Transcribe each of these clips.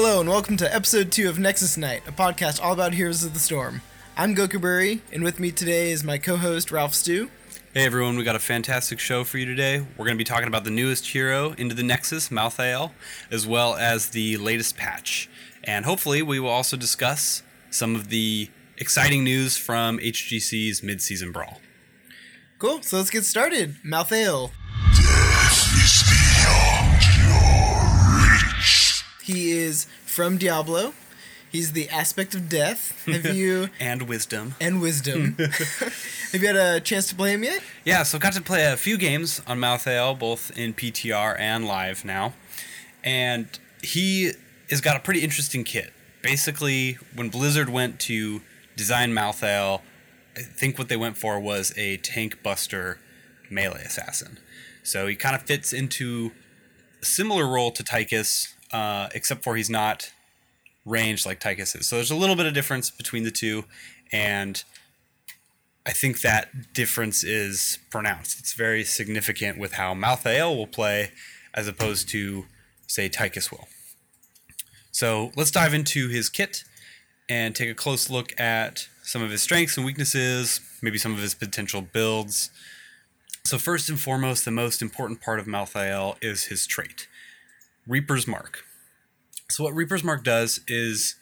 Hello and welcome to episode 2 of Nexus Night, a podcast all about Heroes of the Storm. I'm Gokuberry, and with me today is my co-host Ralph Stew. Hey everyone, we got a fantastic show for you today. We're going to be talking about the newest hero into the Nexus, Malthael, as well as the latest patch. And hopefully, we will also discuss some of the exciting news from HGC's mid-season brawl. Cool, so let's get started. Malthael. He is from Diablo. He's the aspect of death. Have you And wisdom. and wisdom. Have you had a chance to play him yet? Yeah, so I've got to play a few games on Malthael, both in PTR and live now. And he has got a pretty interesting kit. Basically, when Blizzard went to design Malthael, I think what they went for was a tank buster melee assassin. So he kind of fits into a similar role to Tychus, uh, except for he's not ranged like Tychus is. So there's a little bit of difference between the two, and I think that difference is pronounced. It's very significant with how Malthael will play as opposed to, say, Tychus will. So let's dive into his kit and take a close look at some of his strengths and weaknesses, maybe some of his potential builds. So, first and foremost, the most important part of Malthael is his trait Reaper's Mark. So, what Reaper's Mark does is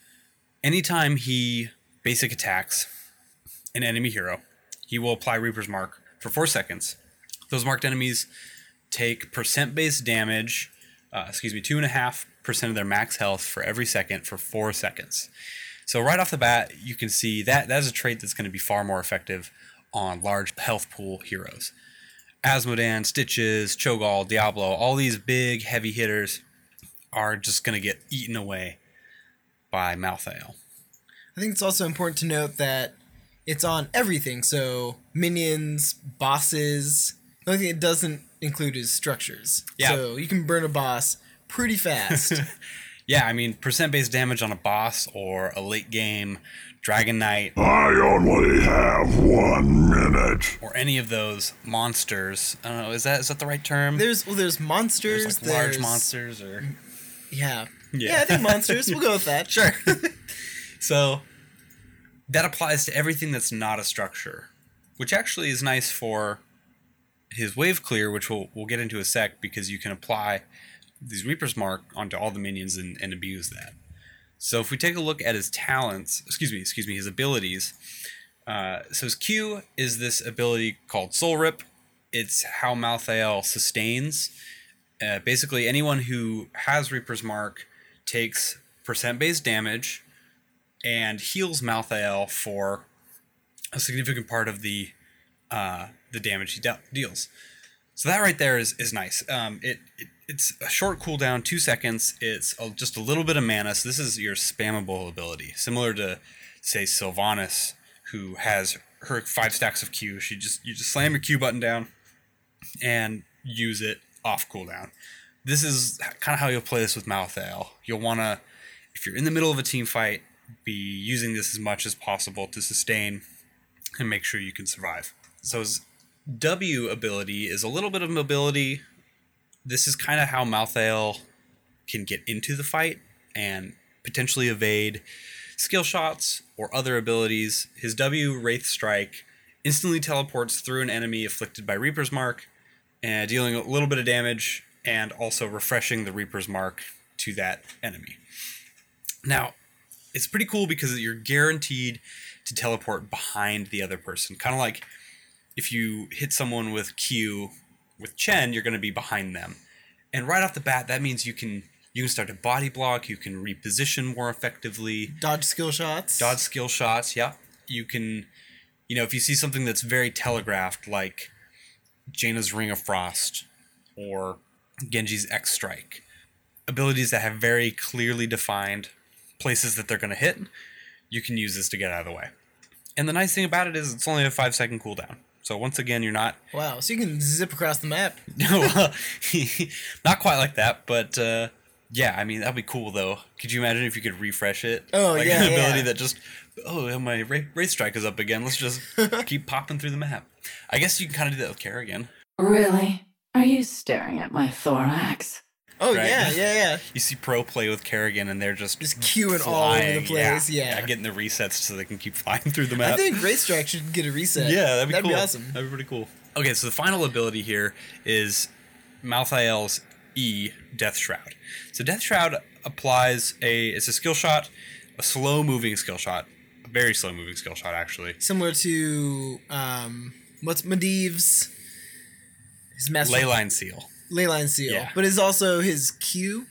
anytime he basic attacks an enemy hero, he will apply Reaper's Mark for four seconds. Those marked enemies take percent based damage, uh, excuse me, two and a half percent of their max health for every second for four seconds. So right off the bat, you can see that that is a trait that's going to be far more effective on large health pool heroes. Azmodan, Stitches, Cho'Gall, Diablo, all these big heavy hitters are just going to get eaten away by mouth Malthael. I think it's also important to note that it's on everything. So minions, bosses. The only thing it doesn't include is structures. Yeah. So you can burn a boss pretty fast. Yeah, I mean, percent based damage on a boss or a late game Dragon Knight I only have one minute. or any of those monsters. I don't know, is that is that the right term? there's well, there's monsters. There's like large monsters or Yeah. Yeah. Yeah. I think monsters. we'll go with that. Sure. so that applies to everything that's not a structure, which actually is nice for his wave clear, which we'll we'll get into a sec because you can apply these Reaper's Mark onto all the minions and, and abuse that. So if we take a look at his talents, excuse me, excuse me, his abilities. Uh, so his Q is this ability called Soul Rip. It's how Malthael sustains. Uh, basically, anyone who has Reaper's Mark takes percent based damage and heals Malthael for a significant part of the uh, the damage he de- deals. So that right there is is nice. Um, it, it it's a short cooldown, two seconds. It's a, just a little bit of mana. So this is your spammable ability, similar to say Sylvanas, who has her five stacks of Q. She just you just slam your Q button down and use it off cooldown. This is kind of how you'll play this with Malthael. You'll want to, if you're in the middle of a team fight, be using this as much as possible to sustain and make sure you can survive. So his W ability is a little bit of mobility. This is kind of how Malthael can get into the fight and potentially evade skill shots or other abilities. His W Wraith Strike instantly teleports through an enemy afflicted by Reaper's Mark, and dealing a little bit of damage and also refreshing the Reaper's Mark to that enemy. Now, it's pretty cool because you're guaranteed to teleport behind the other person. Kind of like if you hit someone with Q with Chen, you're going to be behind them. And right off the bat, that means you can you can start to body block, you can reposition more effectively, Dodge skill shots. dodge skill shots. Yeah, you can. You know, if you see something that's very telegraphed, like Jaina's Ring of Frost or Genji's X Strike, abilities that have very clearly defined places that they're going to hit, you can use this to get out of the way. And the nice thing about it is it's only a five second cooldown. So once again, you're not Wow. So you can zip across the map. well, not quite like that, but uh, yeah, I mean that'd be cool though. Could you imagine if you could refresh it? Oh, like yeah, an ability yeah. that just oh my ra- Wraith Strike is up again. Let's just keep popping through the map. I guess you can kind of do that with Kerrigan. Really? Are you staring at my thorax? Oh Right. yeah, yeah, yeah. You see pro play with Kerrigan, and they're just Just queuing all over the place. Yeah. getting the resets so they can keep flying through the map. I think Wraith Strike should get a reset. Yeah, that'd be cool. awesome. That'd be pretty cool. Okay, so the final ability here is Malthael's E Death Shroud. So Death Shroud applies a it's a skill shot, a slow moving skill shot, a very slow moving skill shot actually. Similar to um, what's Medivh's his master Leyline Seal. Leyline Seal, Yeah. but is also his Q.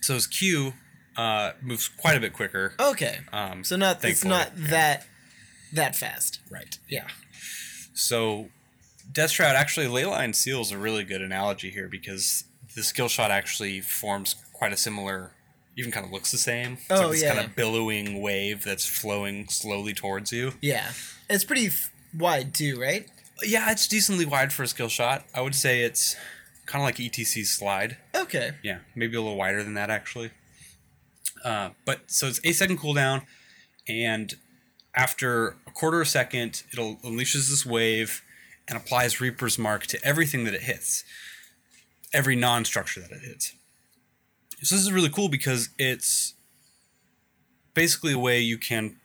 So his Q uh, moves quite a bit quicker. Okay, Um, so not it's not that that fast. Right. Yeah. So, Death Shroud actually, Leyline Seal is a really good analogy here because the skill shot actually forms quite a similar, even kind of looks the same. It's Oh, like this yeah. kind of billowing wave that's flowing slowly towards you. Yeah, it's pretty f- wide too, right? Yeah, it's decently wide for a skill shot. I would say it's kind of like ETC's slide. Okay. Yeah, maybe a little wider than that actually. Uh, but so it's eight second cooldown, and after a quarter of a second, it'll unleashes this wave and applies Reaper's Mark to everything that it hits, every non-structure that it hits. So this is really cool because it's basically a way you can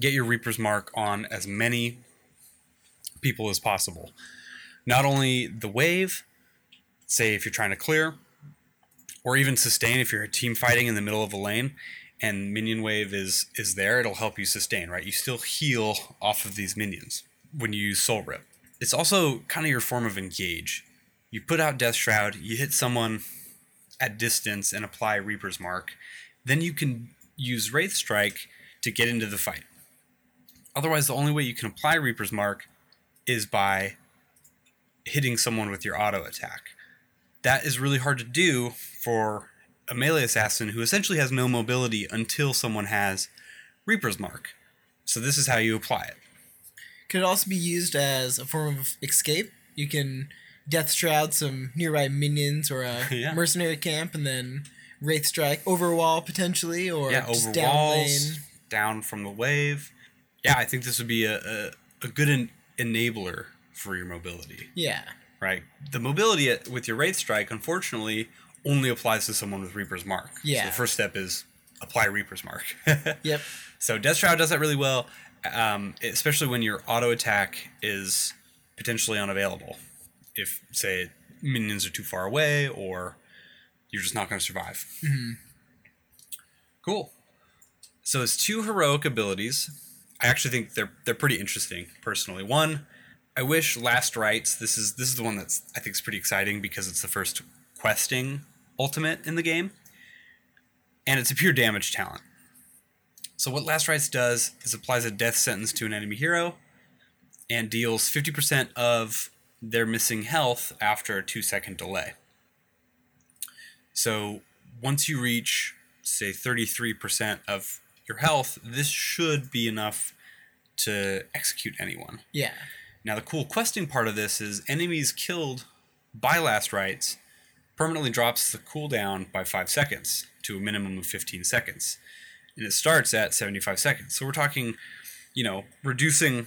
get your Reaper's Mark on as many people as possible. Not only the wave, say if you're trying to clear, or even sustain if you're team fighting in the middle of a lane and minion wave is is there, it'll help you sustain, right? You still heal off of these minions when you use Soul Rip. It's also kind of your form of engage. You put out Death Shroud, you hit someone at distance and apply Reaper's Mark, then you can use Wraith Strike to get into the fight. Otherwise, the only way you can apply Reaper's Mark is by hitting someone with your auto attack. That is really hard to do for a melee assassin who essentially has no mobility until someone has Reaper's Mark. So this is how you apply it. Could it also be used as a form of escape? You can death shroud some nearby minions or a Yeah. mercenary camp, and then wraith strike over a wall potentially, or yeah, just over down walls, lane. down from the wave. Yeah, I think this would be a, a, a good en- enabler for your mobility, Yeah, right? The mobility with your Wraith Strike, unfortunately, only applies to someone with Reaper's Mark. Yeah. So the first step is apply Reaper's Mark. yep, So Death Shroud does that really well, um, especially when your auto attack is potentially unavailable. If say minions are too far away, or you're just not going to survive. Cool. So it's two heroic abilities. I actually think they're they're pretty interesting personally. One, I wish Last Rites. This is this is the one that's I think is pretty exciting because it's the first questing ultimate in the game, and it's a pure damage talent. So what Last Rites does is applies a death sentence to an enemy hero and deals 50% of their missing health after a 2 second delay. So once you reach say 33% of your health, this should be enough to execute anyone. yeah, Now, the cool questing part of this is enemies killed by Last Rites permanently drops the cooldown by 5 seconds to a minimum of 15 seconds. And it starts at 75 seconds. So we're talking, you know, reducing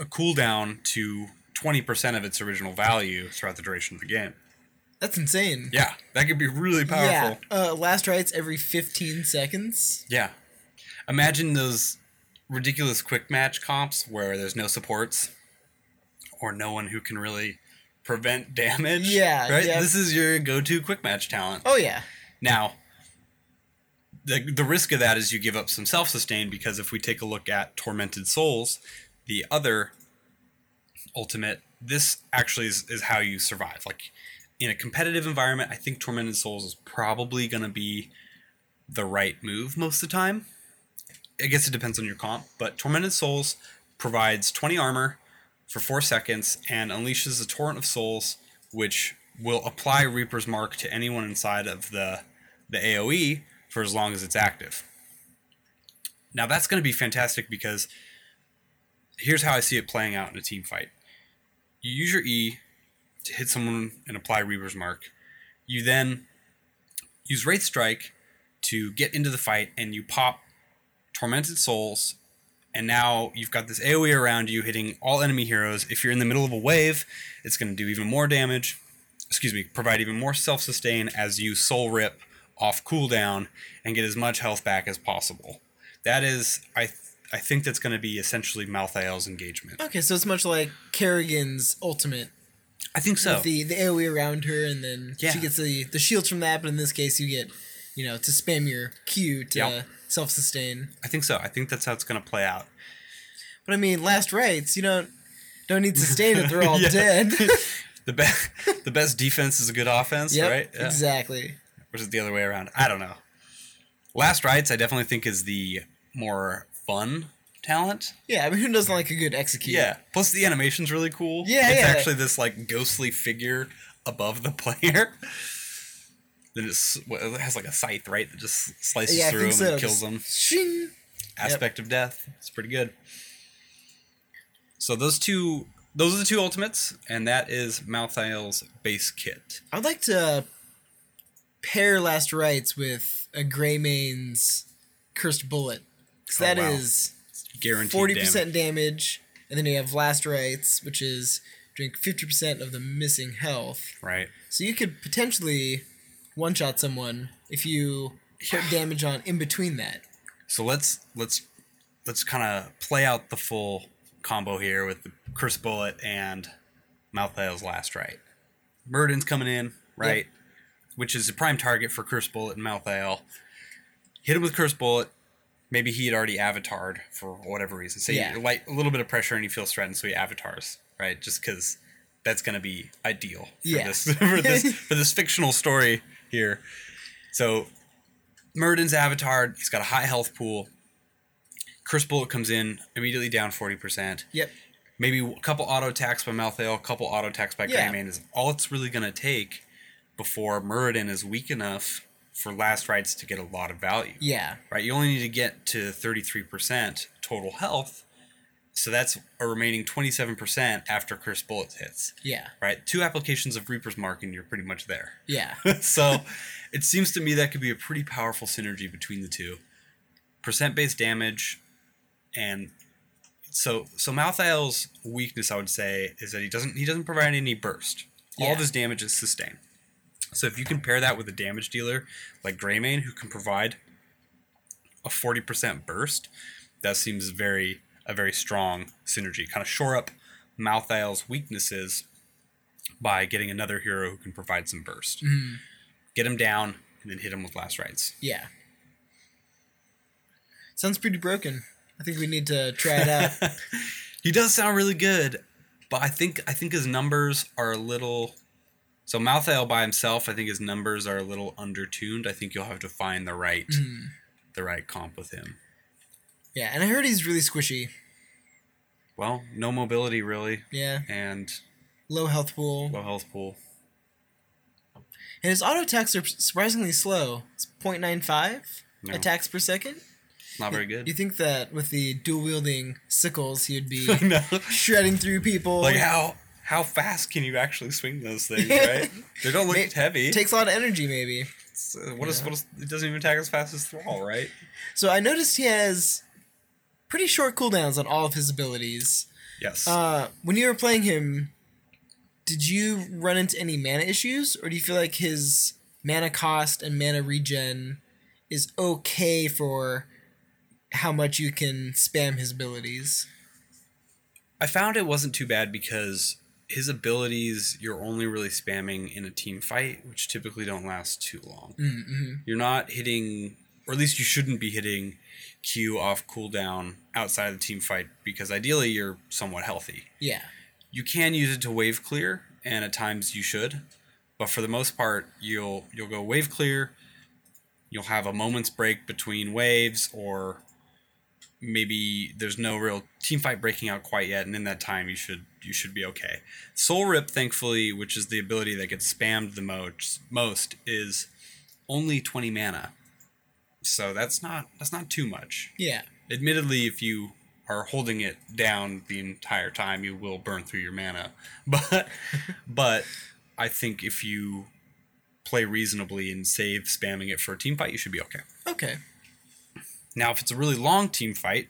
a cooldown to 20% of its original value throughout the duration of the game. that's insane. Yeah, that could be really Yeah, powerful. uh, last rites every fifteen seconds. Yeah. Imagine those ridiculous quick match comps where there's no supports or no one who can really prevent damage. Yeah, Right? yeah. This is your go to quick match talent. Oh yeah, Now, the, the risk of that is you give up some self sustain because if we take a look at Tormented Souls, the other ultimate, this actually is, is how you survive. Like in a competitive environment, I think Tormented Souls is probably going to be the right move most of the time. I guess it depends on your comp, but Tormented Souls provides 20 armor for 4 seconds and unleashes a torrent of souls, which will apply Reaper's Mark to anyone inside of the, the AoE for as long as it's active. Now, that's going to be fantastic because here's how I see it playing out in a team fight. You use your E to hit someone and apply Reaper's Mark. You then use Wraith Strike to get into the fight and you pop Tormented Souls. And now you've got this AoE around you hitting all enemy heroes. If you're in the middle of a wave, it's going to do even more damage. excuse me, provide even more self sustain as you soul rip off cooldown and get as much health back as possible. That is, I th- I think that's going to be essentially Malthael's engagement. Okay, so it's much like Kerrigan's ultimate I think so. with the the AOE around her, and then Yeah. she gets the the shields from that. But in this case, you get you know to spam your Q to Yeah. Self sustain. I think so. I think that's how it's going to play out. But I mean, last rites, you don't don't need sustain if they're all Yeah. dead. The best the best defense is a good offense, yep, right? Yeah. exactly. Or is it the other way around? I don't know. Last rites, I definitely think is the more fun talent. Yeah, I mean, who doesn't like a good execute? Yeah. Plus the animation's really cool. Yeah, It's yeah. actually this like ghostly figure above the player. Then it's it has like a scythe, right? That just slices yeah, through them so. and kills them. Shing. Aspect of death. It's pretty good. So those two those are the two ultimates, and that is Malthael's base kit. I'd like to pair last Rites with a Greymane's cursed bullet, because Oh, that wow. is Guaranteed forty percent damage, and then you have last Rites, which is drink fifty percent of the missing health. Right. So you could potentially one shot someone if you put damage on in between that. So let's let's let's kind of play out the full combo here with the Curse Bullet and Malthael's last right. Muradin's coming in, right? Which is a prime target for Curse Bullet and Malthael. Hit him with Curse Bullet. Maybe he had already avatared for whatever reason. Say Yeah. you like a little bit of pressure and he feels threatened, so he avatars, right? Just because that's gonna be ideal for Yeah. this for this for this fictional story here. So Muradin's avatar. He's got a high health pool. Curse Bullet comes in immediately down forty percent. Yep. Maybe a couple auto attacks by Malthael, a couple auto attacks by Yeah. Greymane is all it's really gonna take before Muradin is weak enough for last rites to get a lot of value. Yeah. Right? You only need to get to thirty three percent total health. So that's a remaining twenty seven percent after Curse Bullet hits. Yeah. Right? Two applications of Reaper's Mark and you're pretty much there Yeah. so it seems to me that could be a pretty powerful synergy between the two. Percent based damage and so so Malthael's weakness I would say is that he doesn't he doesn't provide any burst. All of his damage is sustain. So if you compare that with a damage dealer like Greymane who can provide a 40% burst, that seems very a very strong synergy. Kind of shore up Malthael's weaknesses by getting another hero who can provide some burst. Mhm. Get him down and then hit him with last rites. Yeah. Sounds pretty broken. I think we need to try it out. He does sound really good, but I think I think his numbers are a little. So Malthael by himself, I think his numbers are a little undertuned. I think you'll have to find the right Mhm. the right comp with him. Yeah, and I heard he's really squishy. Well, no mobility really, Yeah. and Low health pool. low health pool. And his auto attacks are surprisingly slow. It's 0.95 No. attacks per second. Not very good. You think that with the dual wielding sickles, he would be no. shredding through people? Like how how fast can you actually swing those things? Right? They don't look May- heavy. Takes a lot of energy, maybe. Uh, what is Yeah. what is it doesn't even attack as fast as Thrall, right? So I noticed he has pretty short cooldowns on all of his abilities. Yes. Uh, when you were playing him, did you run into any mana issues, or do you feel like his mana cost and mana regen is okay for how much you can spam his abilities? I found it wasn't too bad because his abilities you're only really spamming in a team fight, which typically don't last too long. Mm-hmm. You're not hitting, or at least you shouldn't be hitting Q off cooldown outside of the team fight because ideally you're somewhat healthy. Yeah. You can use it to wave clear, and at times you should, but for the most part, you'll you'll go wave clear. You'll have a moment's break between waves, or maybe there's no real team fight breaking out quite yet, and in that time you should you should be okay. Soul Rip, thankfully, which is the ability that gets spammed the most, most is only 20 mana. So that's not that's not too much. Yeah. Admittedly, if you are holding it down the entire time, you will burn through your mana. But but I think if you play reasonably and save spamming it for a team fight, you should be okay. Okay. Now, if it's a really long team fight,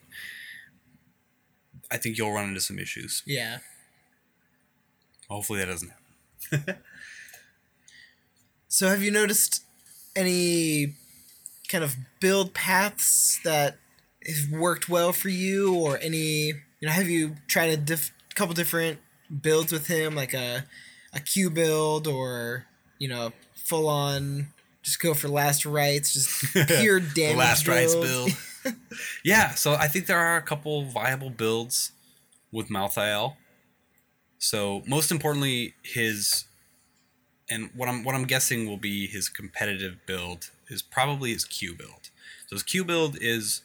I think you'll run into some issues. Yeah. Hopefully that doesn't happen. So have you noticed any kind of build paths that worked well for you, or any? You know, have you tried a diff- couple different builds with him, like a a Q build, or you know, full on just go for last rites, just pure damage. Last rites build. build. yeah, so I think there are a couple viable builds with Malthael. So most importantly, his and what I'm what I'm guessing will be his competitive build is probably his Q build. So his Q build is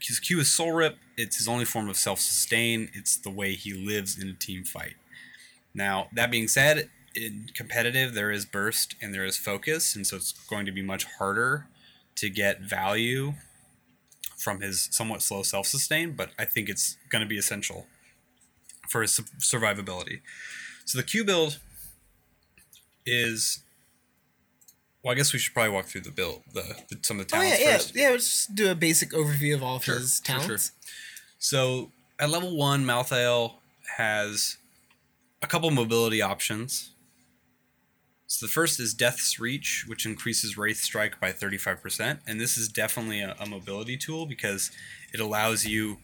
his Q is Soul Rip. It's his only form of self sustain. It's the way he lives in a team fight. Now that being said, in competitive there is burst and there is focus, and so it's going to be much harder to get value from his somewhat slow self sustain. But I think it's going to be essential for his survivability. So the Q build is. Well, I guess we should probably walk through the build, the, the some of the Oh talents yeah, yeah, first. yeah. Let's just do a basic overview of all of Sure, his sure, sure. So at level one, Malthael has a couple mobility options. So the first is Death's Reach, which increases Wraith Strike by 35%. And this is definitely a, a mobility tool because it allows you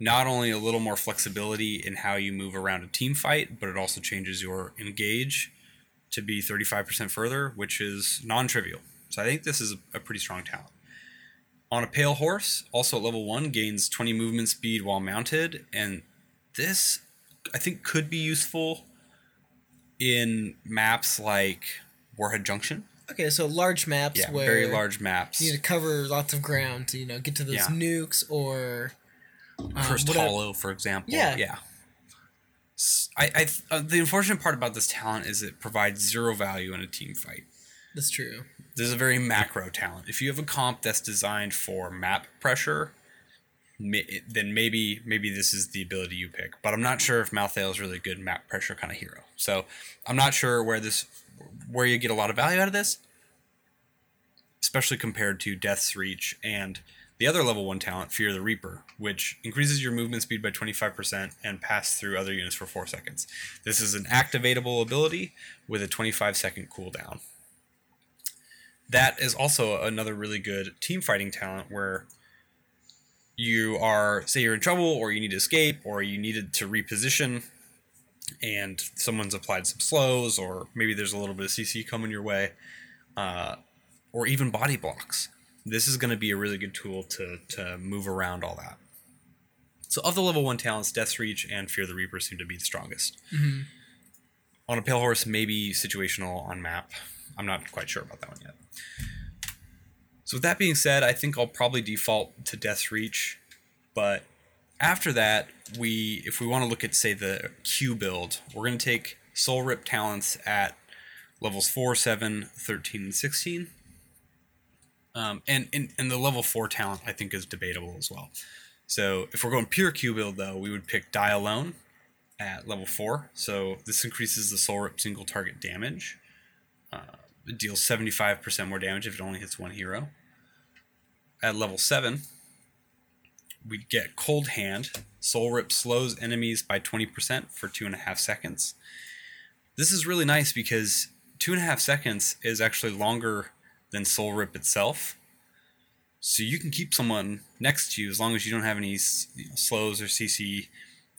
not only a little more flexibility in how you move around a team fight, but it also changes your engage to be 35% further, which is non trivial. So I think this is a, pretty strong talent. On a pale horse, also at level one, gains 20 movement speed while mounted, and this I think could be useful in maps like Warhead Junction. Okay, so large maps Yeah, where very large maps. you need to cover lots of ground to you know get to those Yeah. nukes or um, whatever- Hollow, for example. Yeah. yeah. I, I uh, the unfortunate part about this talent is it provides zero value in a team fight. That's true. This is a very macro talent. If you have a comp that's designed for map pressure, ma- then maybe maybe this is the ability you pick. But I'm not sure if Malthael is really a good map pressure kind of hero. So I'm not sure where this where you get a lot of value out of this, especially compared to Death's Reach and the other level one talent, Fear the Reaper, which increases your movement speed by 25% and pass through other units for 4 seconds. This is an activatable ability with a 25 second cooldown that is also another really good team fighting talent where you are say you're in trouble or you need to escape or you needed to reposition and someone's applied some slows or maybe there's a little bit of cc coming your way uh, or even body blocks this is going to be a really good tool to, to move around all that. So of the level one talents death's reach and fear the reaper seem to be the strongest. Hmm on a pale horse maybe situational on map. I'm not quite sure about that one yet. So with that being said i think i'll probably default to death's reach but after that we if we want to look at say the q build we're going to take soul rip talents at levels 4 7 13 and 16 um, and, and and the level 4 talent i think is debatable as well so if we're going pure q build though we would pick die alone at level 4. So this increases the Soul Rip single target damage. Uh, it deals 75% more damage if it only hits one hero. At level 7, we get Cold Hand. Soul Rip slows enemies by 20% for 2.5 seconds. This is really nice because 2.5 seconds is actually longer than Soul Rip itself. So you can keep someone next to you as long as you don't have any you know, slows or CC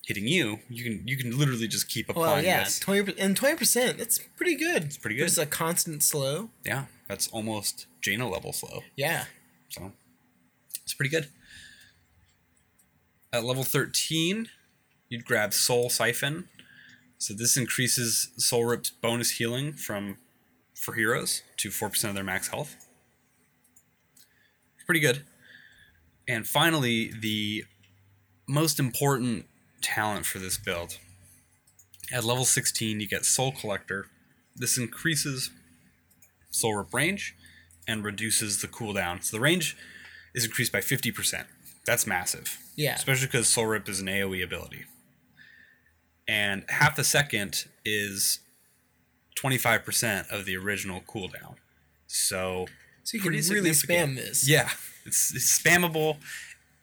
hitting you. You can you can literally just keep applying Well, yeah, this. twenty and twenty percent. That's pretty good. It's pretty good. It's a constant slow. Yeah, that's almost Jaina level slow. Yeah. So it's pretty good. At level 13, you'd grab Soul Siphon. So this increases Soul Rip's bonus healing from for heroes to 4% of their max health. Pretty good. And finally, the most important talent for this build. At level 16, you get Soul Collector. This increases Soul Rip range and reduces the cooldown. So the range is increased by 50%. That's massive. Yeah. Especially because Soul Rip is an AoE ability. And half a second is 25% of the original cooldown. So, So you can really spam this. yeah, it's, it's spammable.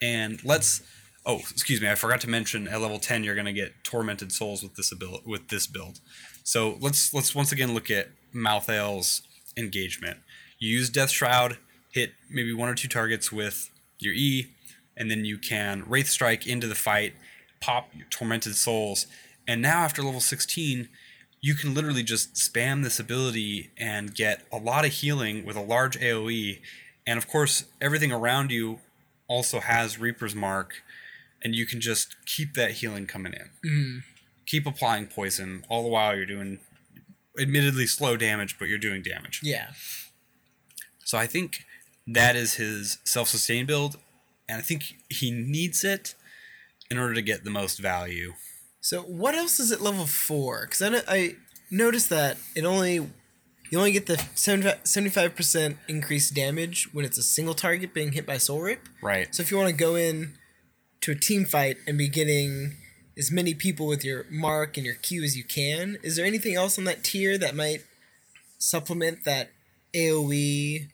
And let's. Oh, excuse me. I forgot to mention at level 10 you're going to get tormented souls with this ability with this build. So let's let's once again look at Malthael's engagement. You use Death Shroud, hit maybe one or two targets with your E, and then you can Wraith Strike into the fight, pop your Tormented Souls, and now after level 16, you can literally just spam this ability and get a lot of healing with a large AoE. And of course, everything around you also has Reaper's Mark, and you can just keep that healing coming in. Mm-hmm. Keep applying poison all the while you're doing admittedly slow damage, but you're doing damage. Yeah. So I think that is his self sustain build, and I think he needs it in order to get the most value. So what else is at level four? Because I, I noticed that it only you only get the 75 percent increased damage when it's a single target being hit by Soul Rip. Right. So if you want to go in to a team fight and be getting as many people with your mark and your Q as you can, is there anything else on that tier that might supplement that AOE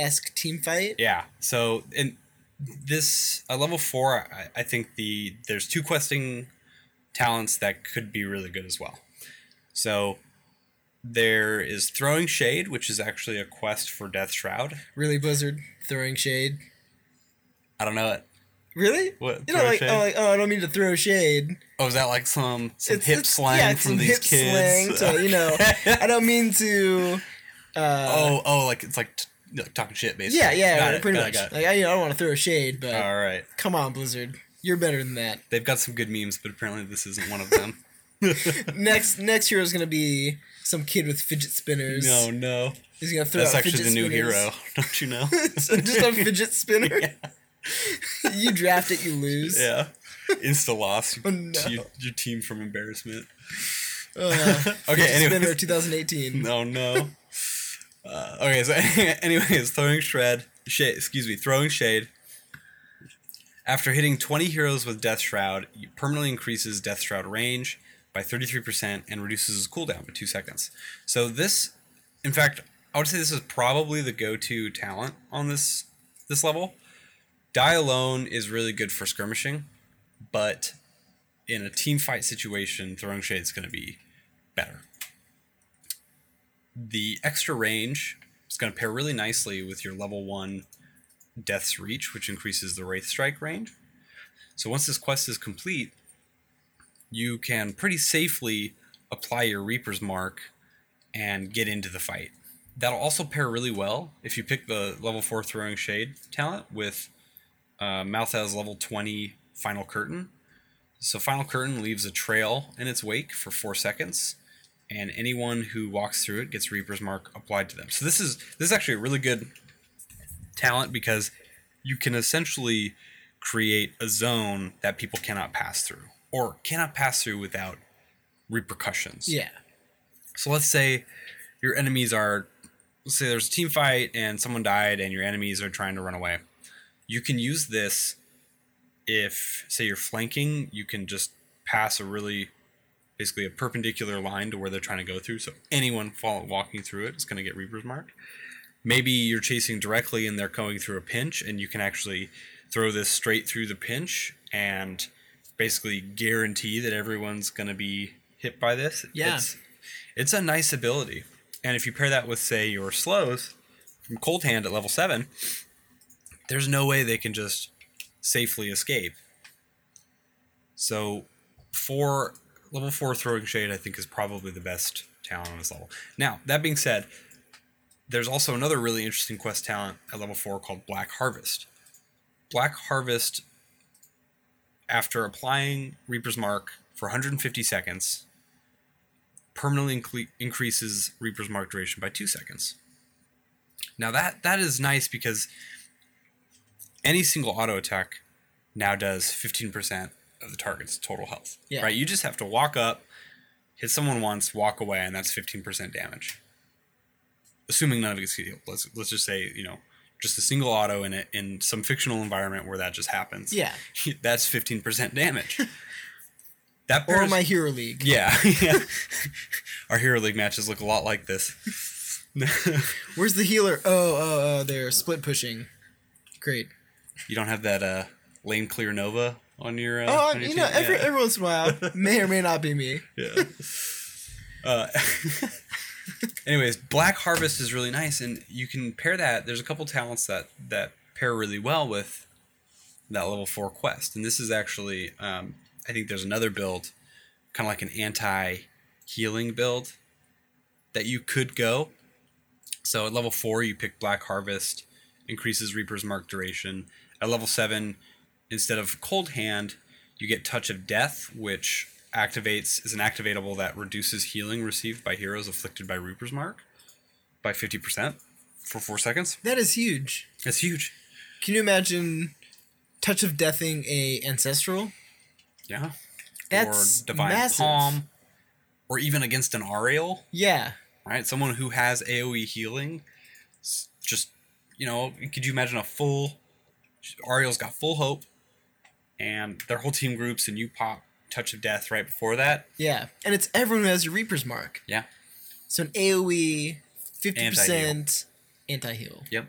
esque team fight? Yeah. So in this at level four, I, I think the there's two questing talents that could be really good as well. So there is throwing shade, which is actually a quest for Death Shroud. Really, Blizzard throwing shade. I don't know it. Really? What, You know, like, oh, like, oh, I don't mean to throw shade. Oh, is that like some some It's- hip it's- slang yeah, it's from these hip kids? slang to, you know, I don't mean to. Uh, oh, oh, like it's like, t- like talking shit, basically. yeah, yeah, Got it, pretty got it, much. got it. Like, I, you know, I don't want to throw shade, but All right. come on, Blizzard, you're better than that. They've got some good memes, but apparently this isn't one of them. next next hero is gonna be some kid with fidget spinners. no, no. he's gonna throw That's out actually fidget the new spinners. hero. Don't you know? So just a fidget spinner. you draft it, you lose. yeah. Insta loss. Oh, no. your, your team from embarrassment. Uh, Okay, anyways. spinner 2018. No, no. Uh, okay, so anyways, throwing shred, shade, excuse me, throwing shade. After hitting 20 heroes with Death Shroud, it permanently increases Death Shroud range by 33% and reduces his cooldown by 2 seconds. So this, in fact, I would say this is probably the go-to talent on this this level. Die alone is really good for skirmishing, but in a team fight situation, throwing shade is going to be better the extra range is going to pair really nicely with your level 1 Death's Reach, which increases the Wraith Strike range. So once this quest is complete, you can pretty safely apply your Reaper's Mark and get into the fight. That'll also pair really well if you pick the level 4 Throwing Shade talent with uh, Malthael's level 20 Final Curtain. So Final Curtain leaves a trail in its wake for 4 seconds and anyone who walks through it gets Reaper's Mark applied to them. So this is this is actually a really good talent because you can essentially create a zone that people cannot pass through or cannot pass through without repercussions. Yeah. So let's say your enemies are let's say there's a team fight and someone died and your enemies are trying to run away. You can use this if say you're flanking, you can just pass a really basically a perpendicular line to where they're trying to go through. So anyone fall, walking through it is going to get Reaper's Mark. Maybe you're chasing directly and they're going through a pinch, and you can actually throw this straight through the pinch and basically guarantee that everyone's going to be hit by this. Yeah. It's, it's a nice ability. And if you pair that with, say, your slows from Cold Hand at level 7, there's no way they can just safely escape. So, for level 4 Throwing Shade, I think, is probably the best talent on this level. Now, that being said, there's also another really interesting quest talent at level 4 called Black Harvest. Black Harvest, after applying Reaper's Mark for 150 seconds, permanently incre- increases Reaper's Mark duration by 2 seconds. Now, that, that is nice because any single auto attack now does 15% of the target's total health. Yeah. Right? You just have to walk up, hit someone once, walk away, and that's 15% damage. Assuming none of it gets healed. Let's let's just say, you know, just a single auto in it in some fictional environment where that just happens. Yeah. That's 15% damage. that Or my Hero League. Yeah. yeah. Our Hero League matches look a lot like this. Where's the healer? Oh, oh, oh, they're split pushing. Great. you don't have that uh lane clear Nova on your uh, Oh, on your you know, team? every, yeah. every once in a while, may or may not be me. Yeah. Uh, Anyways, Black Harvest is really nice, and you can pair that. There's a couple talents that that pair really well with that level four quest, and this is actually, um, I think there's another build, kind of like an anti healing build that you could go. So at level four, you pick Black Harvest, increases Reaper's Mark duration. At level seven, instead of Cold Hand, you get Touch of Death, which activates is an activatable that reduces healing received by heroes afflicted by Reaper's Mark by fifty percent for four seconds. That is huge. That's huge. Can you imagine touch of deathing a ancestral? Yeah. That's or Divine massive. Palm, or even against an Auriel, Yeah. right? Someone who has AOE healing. Just you know, could you imagine a full Auriel's got full hope, and their whole team groups, and you pop Touch of Death right before that. Yeah. And it's everyone who has a Reaper's Mark. Yeah. So an AoE, 50% anti heal. Yep.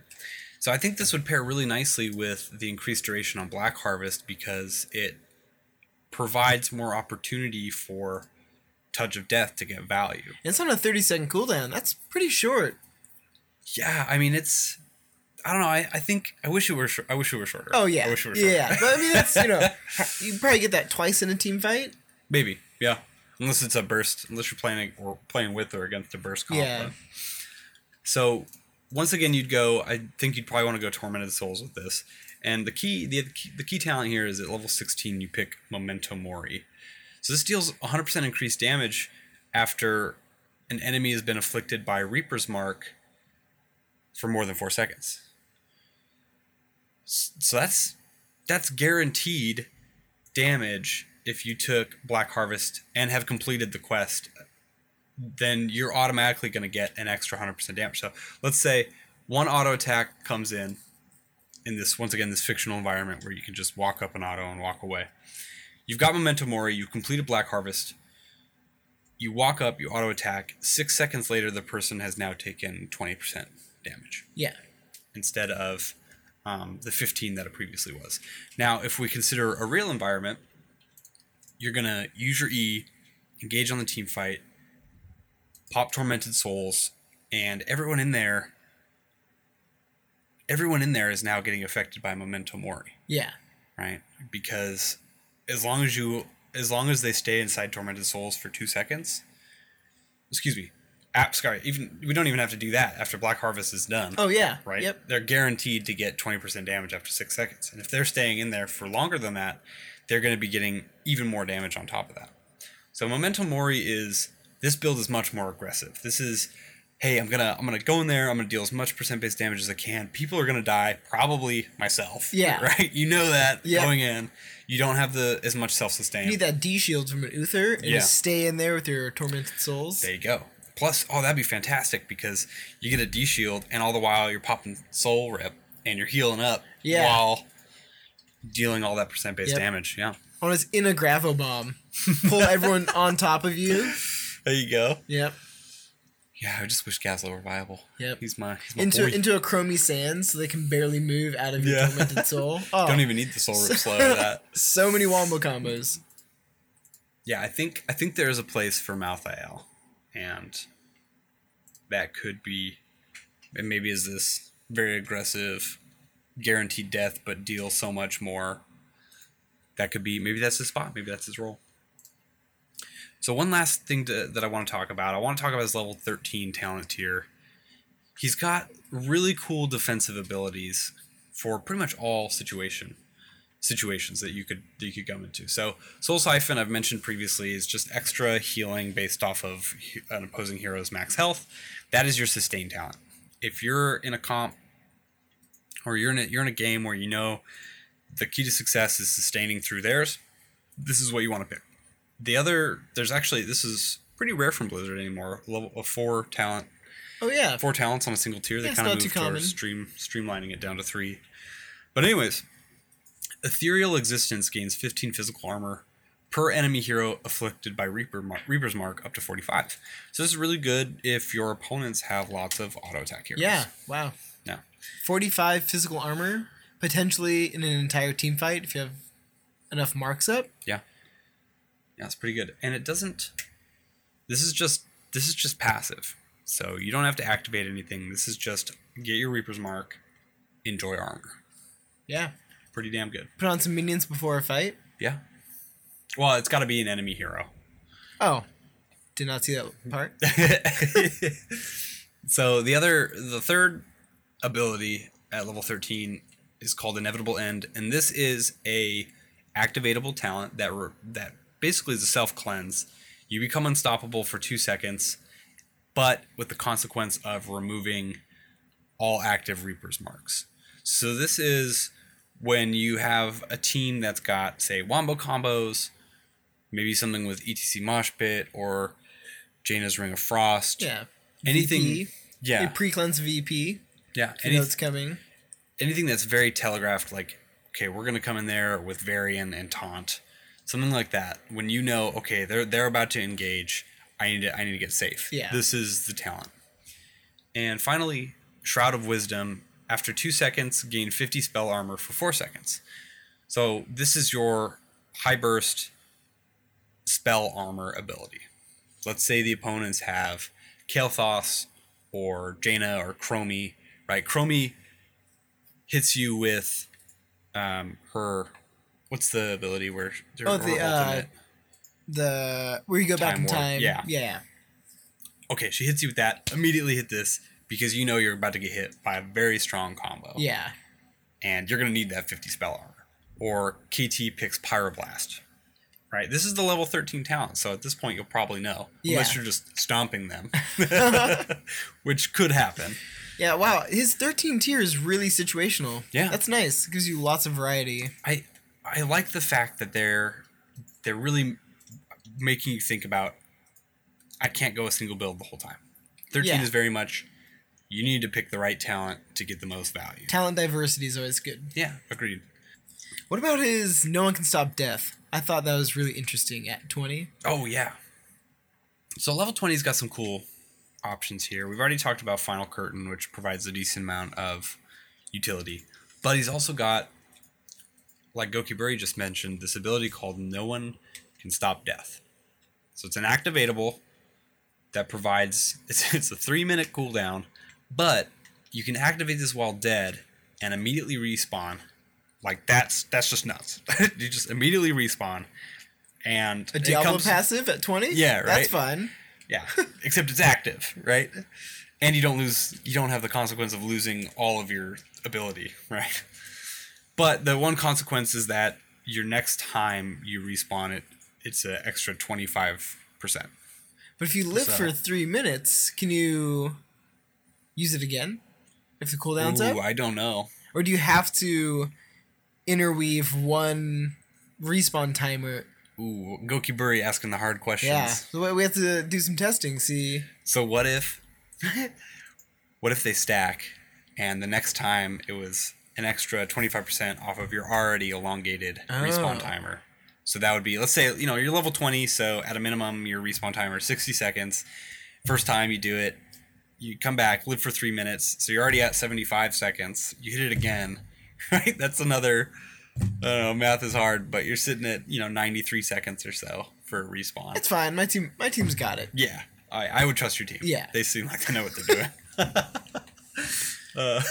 So I think this would pair really nicely with the increased duration on Black Harvest because it provides more opportunity for Touch of Death to get value. And it's on a 30 second cooldown. That's pretty short. Yeah, I mean it's. I don't know. I, I think I wish it were. Shor- I wish it were shorter. Oh, yeah. I wish it were shorter. yeah. But I mean, that's, you know, you probably get that twice in a team fight. Maybe. Yeah. Unless it's a burst. Unless you're playing or playing with or against a burst comp. Yeah. but- So once again, you'd go. I think you'd probably want to go Tormented Souls with this. And the key, the key, the key talent here is at level 16, you pick Memento Mori. So this deals 100% increased damage after an enemy has been afflicted by Reaper's Mark for more than four seconds. So that's that's guaranteed damage if you took Black Harvest and have completed the quest. Then you're automatically going to get an extra 100% damage. So let's say one auto attack comes in in this once again this fictional environment where you can just walk up an auto and walk away. You've got Memento Mori. You've completed Black Harvest. You walk up. You auto attack. Six seconds later, the person has now taken 20% damage Yeah. instead of um, the 15 that it previously was. Now, if we consider a real environment, you're going to use your E, engage on the team fight, pop Tormented Souls, and everyone in there. Everyone in there is now getting affected by Memento Mori, Yeah. right? Because as long as you, as long as they stay inside Tormented Souls for two seconds, excuse me, app sorry, even we don't even have to do that after Black Harvest is done Oh, yeah. right? Yep. They're guaranteed to get 20% damage after six seconds. And if they're staying in there for longer than that, they're going to be getting even more damage on top of that. So Memento Mori is this build is much more aggressive. This is hey, I'm gonna I'm gonna go in there, I'm gonna deal as much percent based damage as I can. People are gonna die, probably myself. Yeah. Right? You know that Yeah. going in. You don't have the as much self sustain. You need that D shield from an Uther and Yeah. just stay in there with your tormented souls. There you go. Plus, oh, that'd be fantastic because you get a D shield, and all the while you're popping Soul Rip and you're healing up Yeah. while dealing all that percent based Yep. damage. Yeah. Oh, on his in a Grav-O-Bomb. Pull everyone on top of you. There you go. Yep. Yeah, I just wish Gazlowe were viable. Yep. He's my, he's my Into boy. into a Chromie sand so they can barely move out of your Yeah. tormented soul. Oh, Don't even need the Soul Rip slow that. so many wombo combos. Yeah, I think I think there is a place for Malthael, and that could be, and maybe is this very aggressive, guaranteed death, but deal so much more. That could be maybe that's his spot. Maybe that's his role. So one last thing to, that I want to talk about. I want to talk about his level thirteen talent tier. He's got really cool defensive abilities for pretty much all situation situations that you could that you could come into. So Soul Siphon, I've mentioned previously, is just extra healing based off of an opposing hero's max health. That is your sustain talent. If you're in a comp or you're in a, you're in a game where you know the key to success is sustaining through theirs, this is what you want to pick. The other, there's actually this is pretty rare from Blizzard anymore. Level of four talent Oh yeah. four talents on a single tier. They Yeah, it's kind of not too moved towards common. stream streamlining it down to three. But anyways, ethereal existence gains 15 physical armor per enemy hero afflicted by Reaper Mar- Reaper's Mark up to 45. So this is really good if your opponents have lots of auto attack heroes. Yeah. Wow. Yeah. 45 physical armor, potentially in an entire team fight if you have enough marks up. Yeah. Yeah, it's pretty good. And it doesn't this is just this is just passive. So you don't have to activate anything. This is just get your Reaper's Mark, enjoy armor. Yeah. Pretty damn good. Put on some minions before a fight. Yeah. Well, it's got to be an enemy hero. Oh, did not see that part. so the other, the third ability at level 13 is called Inevitable End, and this is a activatable talent that re- that basically is a self cleanse. You become unstoppable for two seconds, but with the consequence of removing all active Reaper's marks. So this is when you have a team that's got, say, wombo combos, maybe something with ETC Mosh Pit or Jaina's Ring of Frost. Yeah. Anything. VP. Yeah. Pre-cleanse VP. yeah. Know it's coming. anything that's very telegraphed, like, okay, we're gonna come in there with Varian and Taunt, something like that. When you know, okay, they're they're about to engage, I need to I need to get safe. Yeah. This is the talent. And finally, Shroud of Wisdom. After two seconds, gain 50 spell armor for four seconds. So this is your high burst spell armor ability. Let's say the opponents have Kael'thas or Jaina or Chromie, right? Chromie hits you with um, her what's the ability where Oh, the, uh. The where you go back in Warp, time. yeah. Yeah. okay she hits you with that immediately hit this because you know you're about to get hit by a very strong combo Yeah. and you're going to need that 50 spell armor or KT picks Pyroblast right this is the level 13 talent so at this point you'll probably know unless you're just stomping them which could happen Yeah, wow. His 13 tier is really situational. Yeah. That's nice. Gives you lots of variety. I I like the fact that they're they're really making you think about I can't go a single build the whole time. 13 Yeah. is very much you need to pick the right talent to get the most value. Talent diversity is always good. Yeah, agreed. What about his No One Can Stop Death? I thought that was really interesting at 20. Oh yeah. So level 20's got some cool options here. We've already talked about Final Curtain, which provides a decent amount of utility. But he's also got, like Goki just mentioned, this ability called No One Can Stop Death. So it's an activatable that provides it's, it's a three minute cooldown, but you can activate this while dead and immediately respawn. Like that's that's just nuts. you just immediately respawn. And A Diablo comes- passive at 20? Yeah, right. That's fun. yeah, except it's active, right? And you don't lose. You don't have the consequence of losing all of your ability, right? But the one consequence is that your next time you respawn it, it's an extra twenty five percent. But if you live So- for three minutes, can you use it again? If the cooldown's up? I don't know. Or do you have to interweave one respawn timer? Ooh, Goki Buri asking the hard questions. Yeah. So we- have to do some testing, see. So what if, what if they stack, and the next time it was an extra twenty five percent off of your already elongated respawn Oh. timer. So that would be, let's say, you know, you're level twenty, so at a minimum your respawn timer is sixty seconds. First time you do it, you come back, live for three minutes, so you're already at seventy five seconds. You hit it again, right? That's another. I don't know, math is hard, but you're sitting at you know ninety three seconds or so for a respawn. It's fine. My team my team's got it. Yeah, I, I would trust your team. Yeah. they seem like they know what they're doing. uh,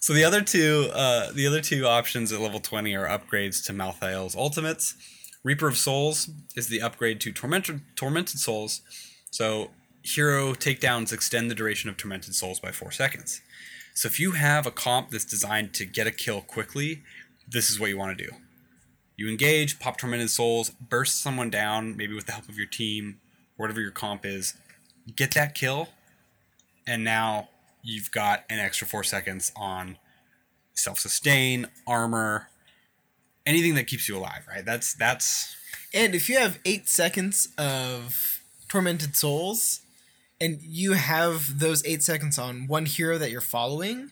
so the other two, uh, the other two options at level twenty are upgrades to Malthael's ultimates. Reaper of Souls is the upgrade to Tormented Tormented Souls. So hero takedowns extend the duration of Tormented Souls by four seconds. So if you have a comp that's designed to get a kill quickly, this is what you want to do. You engage, pop Tormented Souls, burst someone down, maybe with the help of your team, whatever your comp is, get that kill, and now you've got an extra four seconds on self sustain, armor, anything that keeps you alive, right? That's that's And if you have eight seconds of tormented souls, and you have those eight seconds on one hero that you're following,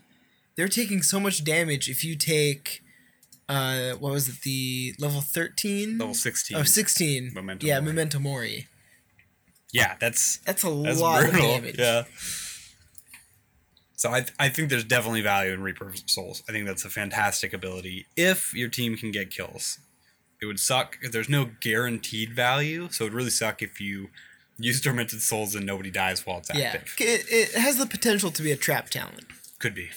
they're taking so much damage. If you take, uh, what was it, the level thirteen, level sixteen. oh 16. Memento yeah, Mori. memento mori. Yeah, that's That's a that's lot brutal. of damage. Yeah. So I, I think there's definitely value in Reaper of Souls. I think that's a fantastic ability if your team can get kills. It would suck if there's no guaranteed value, so it would really suck if you use tormented souls and nobody dies while it's Yeah, active. it, it has the potential to be a trap talent. Could be.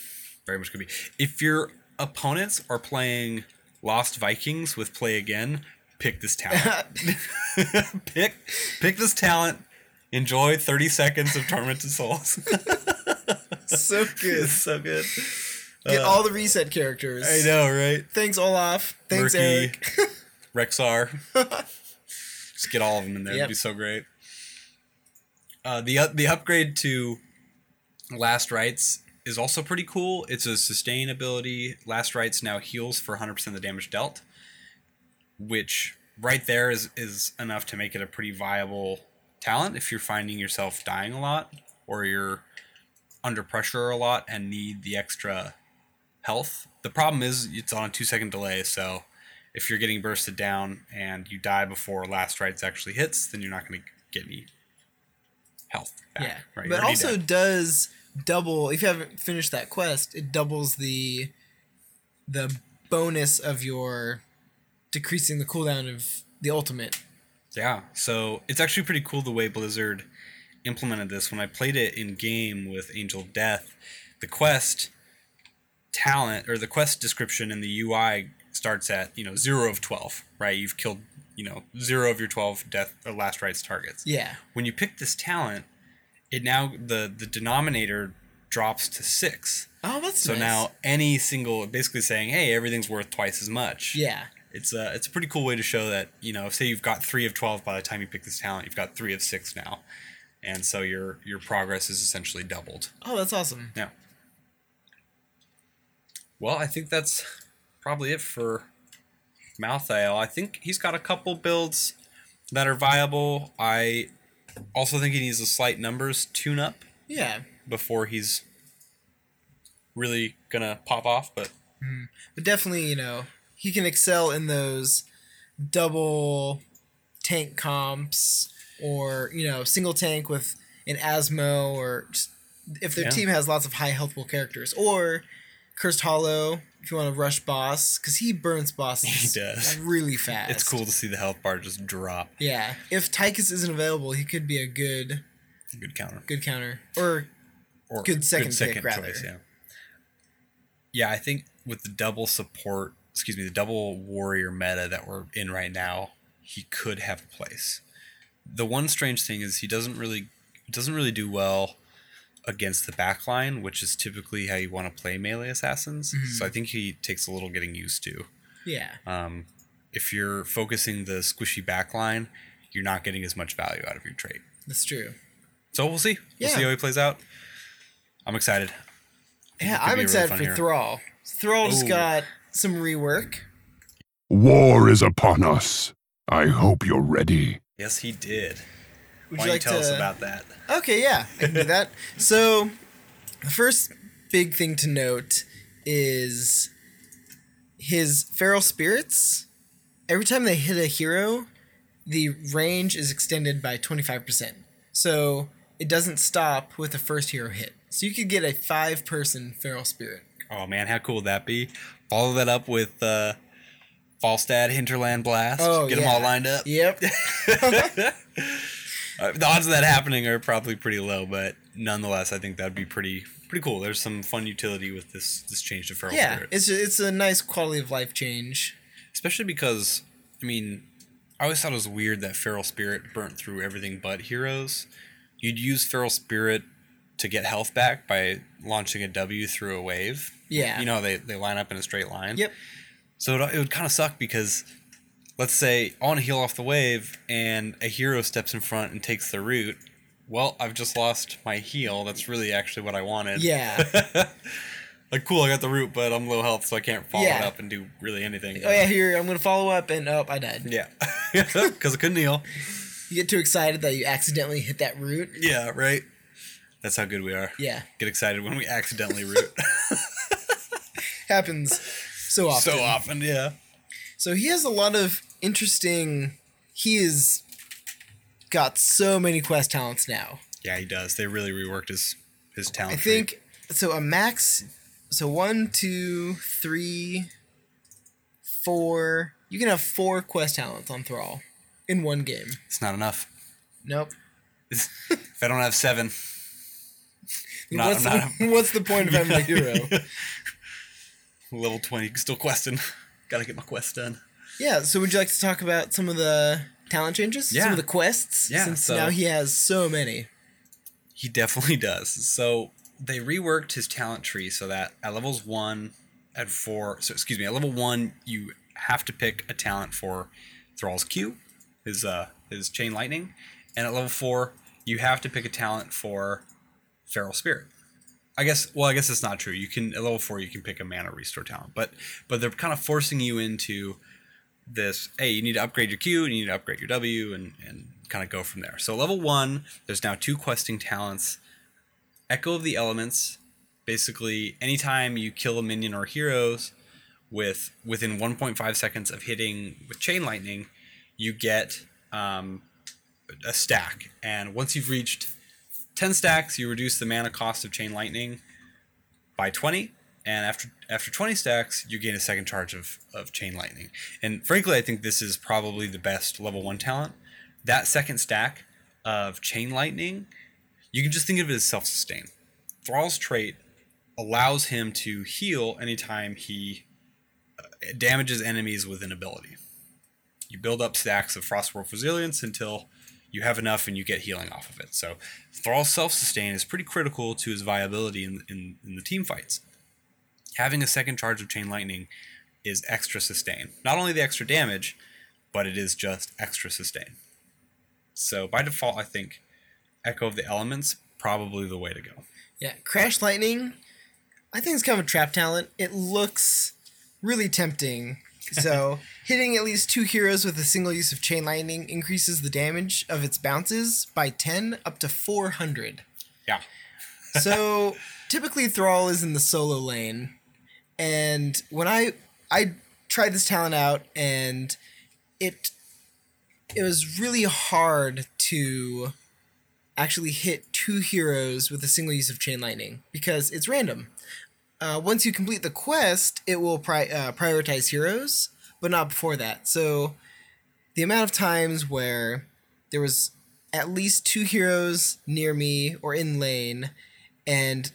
Very much could be. If your opponents are playing Lost Vikings with play again, pick this talent. pick pick this talent. Enjoy 30 seconds of Tormented Souls. so good. so good. Get uh, all the reset characters. I know, right? Thanks, Olaf. Thanks, Murky. Erik. Rexxar. Just get all of them in there. Yep. It'd be so great. Uh, the the upgrade to Last Rites is also pretty cool. It's a sustain ability. Last Rites now heals for 100% of the damage dealt, which right there is is enough to make it a pretty viable talent if you're finding yourself dying a lot or you're under pressure a lot and need the extra health. The problem is it's on a 2 second delay, so if you're getting bursted down and you die before last rites actually hits, then you're not going to get any health back. Yeah, right? But also dead. does double. If you haven't finished that quest, it doubles the the bonus of your decreasing the cooldown of the ultimate. yeah. So it's actually pretty cool the way Blizzard implemented this. When I played it in game with Angel Death, the quest talent or the quest description in the UI starts at you know zero of twelve. Right, you've killed you know zero of your twelve death or last rites targets. Yeah, when you pick this talent, it now the the denominator drops to six. Oh, that's So nice. now any single, basically saying, hey, everything's worth twice as much. Yeah, It's a it's a pretty cool way to show that you know, say you've got three of twelve by the time you pick this talent, you've got three of six now, and so your your progress is essentially doubled. Oh, that's awesome. Yeah. Well, I think that's probably it for Malthael. I think he's got a couple builds that are viable. I also think he needs a slight numbers tune up Yeah, before he's really gonna pop off. But hmm. but definitely, you know, he can excel in those double tank comps, or you know, single tank with an Asmo, or just, if their Yeah. team has lots of high healthful characters, or Cursed Hollow. If you want to rush boss, because he burns bosses He does. really fast. it's cool to see the health bar just drop. Yeah, if Tychus isn't available, he could be a good Good counter. good counter. Or or Good second pick, rather. yeah. Yeah, I think with the double support, excuse me, the double warrior meta that we're in right now, he could have a place. The one strange thing is he doesn't really doesn't really do well against the backline, which is typically how you want to play melee assassins. Mm-hmm. So I think he takes a little getting used to. yeah, Um, if you're focusing the squishy backline, you're not getting as much value out of your trait. that's true. So we'll see. We'll Yeah. see how he plays out. I'm excited. Yeah, I'm be a really excited for hero. Thrall. Thrall just Ooh. got some rework. War is upon us. I hope you're ready. Yes, he did. Would Why you like tell to? us about that? Okay, yeah, I can do that. So, the first big thing to note is his feral spirits. Every time they hit a hero, the range is extended by 25%. So, it doesn't stop with the first hero hit. So, you could get a five person feral spirit. Oh man, how cool would that be? Follow that up with uh, Falstad Hinterland Blast. Oh, Get them all lined up. Yep. Uh, the odds of that happening are probably pretty low, but nonetheless, I think that'd be pretty pretty cool. There's some fun utility with this this change to Feral yeah, Spirit. it's, it's a nice quality of life change. especially because I mean, I always thought it was weird that Feral Spirit burnt through everything but heroes. You'd use Feral Spirit to get health back by launching a W through a wave. Yeah. You know, they, they line up in a straight line. Yep. So it, it would kind of suck because let's say on heal off the wave and a hero steps in front and takes the root. Well, I've just lost my heel That's really actually what I wanted. Yeah. like, cool, I got the root, but I'm low health, so I can't follow it up and do really anything. Oh, yeah, here, I'm going to follow up, and oh, I died. Yeah. Because I couldn't heal. You get too excited that you accidentally hit that root. Yeah, right. That's how good we are. Yeah, Get excited when we accidentally root. happens so often. so often, yeah. So he has a lot of interesting. He is got so many quest talents now. Yeah, he does. They really reworked his his I talent. tree. think so. A max. So one, two, three, four. You can have four quest talents on Thrall in one game. it's not enough. Nope. if I don't have seven, not- what's, the, what's the point of having a hero? level twenty, still questing. Gotta get my quest done. Yeah, so would you like to talk about some of the talent changes? Yeah. Some of the quests? Yeah, Since so- now he has so many. He definitely does. So they reworked his talent tree so that at levels one, at four, so excuse me, at level one you have to pick a talent for Thrall's Q, his uh his chain lightning, and at level four you have to pick a talent for Feral Spirit. I guess well I guess it's not true. You can at level four you can pick a mana restore talent, but but they're kind of forcing you into this hey you need to upgrade your q and you need to upgrade your w and and kind of go from there. So level one there's now two questing talents. Echo of the elements basically anytime you kill a minion or heroes with within 1.5 seconds of hitting with chain lightning you get um, a stack. And once you've reached 10 stacks you reduce the mana cost of chain lightning by 20 and after after 20 stacks you gain a second charge of, of chain lightning. And frankly i think this is probably the best level 1 talent. That second stack of chain lightning you can just think of it as self-sustain. Thrall's trait allows him to heal anytime he uh, damages enemies with an ability. You build up stacks of frostwolf resilience until you have enough and you get healing off of it. So thrall's self-sustain is pretty critical to his viability in, in, in the team fights having a second charge of chain lightning is extra sustain. Not only the extra damage, but it is just extra sustain. So by default, I think Echo of the Elements probably the way to go. Yeah, Crash Lightning, I think it's kind of a trap talent. It looks really tempting. So, hitting at least two heroes with a single use of Chain Lightning increases the damage of its bounces by 10 up to 400. Yeah. So, typically Thrall is in the solo lane. And when I I tried this talent out and it it was really hard to actually hit two heroes with a single use of chain lightning because it's random. Uh, once you complete the quest, it will pri- uh, prioritize heroes, but not before that. So the amount of times where there was at least two heroes near me or in lane, and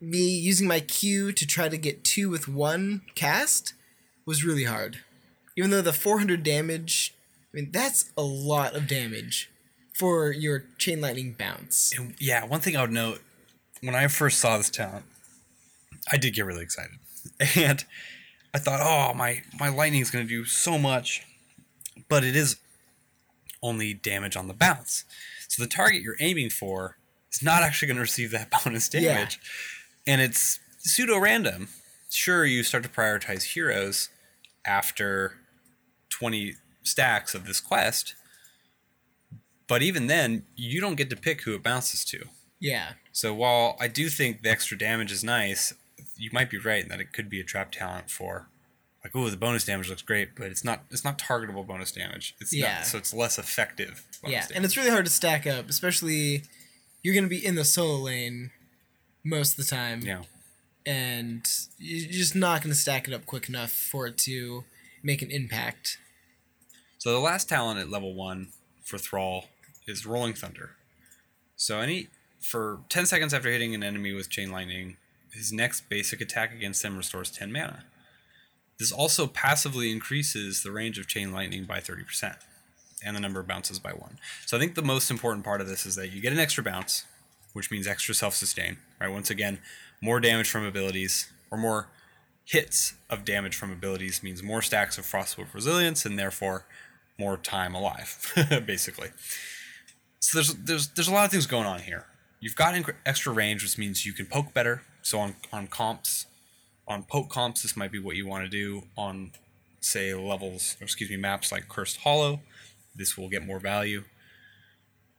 me using my Q to try to get two with one cast was really hard. Even though the 400 damage, I mean, that's a lot of damage for your chain lightning bounce. And yeah, one thing I would note when I first saw this talent, I did get really excited. And I thought, oh, my, my lightning is going to do so much. But it is only damage on the bounce. So the target you're aiming for is not actually going to receive that bonus damage. And it's pseudo random. Sure, you start to prioritize heroes after 20 stacks of this quest. But even then, you don't get to pick who it bounces to. Yeah. So while I do think the extra damage is nice, you might be right in that it could be a trap talent for like, oh, the bonus damage looks great, but it's not it's not targetable bonus damage. It's Yeah. not, so it's less effective. bonus Yeah, damage. and it's really hard to stack up, especially you're going to be in the solo lane most of the time. yeah. And you're just not going to stack it up quick enough for it to make an impact. So the last talent at level one for Thrall is Rolling Thunder. So any for ten seconds after hitting an enemy with Chain Lightning, his next basic attack against them restores ten mana. This also passively increases the range of Chain Lightning by thirty percent, and the number of bounces by one. So I think the most important part of this is that you get an extra bounce, which means extra self sustain. Right. Once again, more damage from abilities or more hits of damage from abilities means more stacks of Frostwolf resilience and therefore more time alive, basically. So there's there's there's a lot of things going on here. You've got inc- extra range, which means you can poke better. So on on comps, on poke comps, this might be what you want to do. On say levels, or excuse me, maps like Cursed Hollow, this will get more value.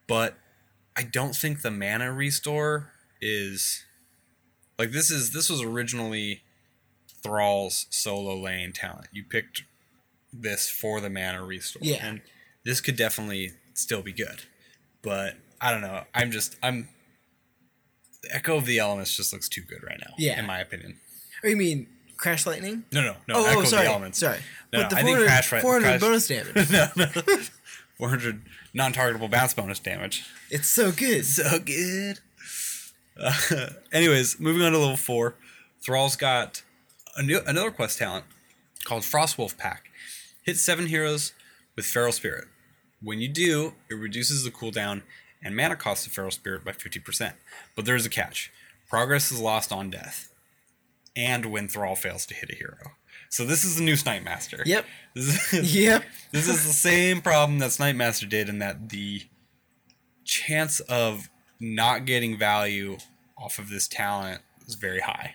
But I don't think the mana restore is like this is this was originally Thrall's solo lane talent. You picked this for the mana restore. Yeah. And this could definitely still be good. But I don't know. I'm just I'm the Echo of the Elements just looks too good right now. Yeah. In my opinion. Or you mean Crash Lightning? No, no, no. oh, oh Echo oh, of sorry. the Elements. Sorry. No, but the I think 400, Crash Ri- 400 Crash- bonus damage. no, no. 400 non-targetable bounce bonus damage. It's so good. So good. Uh, anyways, moving on to level four, Thrall's got a new, another quest talent called Frostwolf Pack. Hit seven heroes with Feral Spirit. When you do, it reduces the cooldown and mana cost of Feral Spirit by 50%. But there is a catch. Progress is lost on death. And when Thrall fails to hit a hero. So this is the new Snipe Master. Yep. This is, Yep. this is the same problem that Snipe Master did in that the chance of not getting value off of this talent is very high.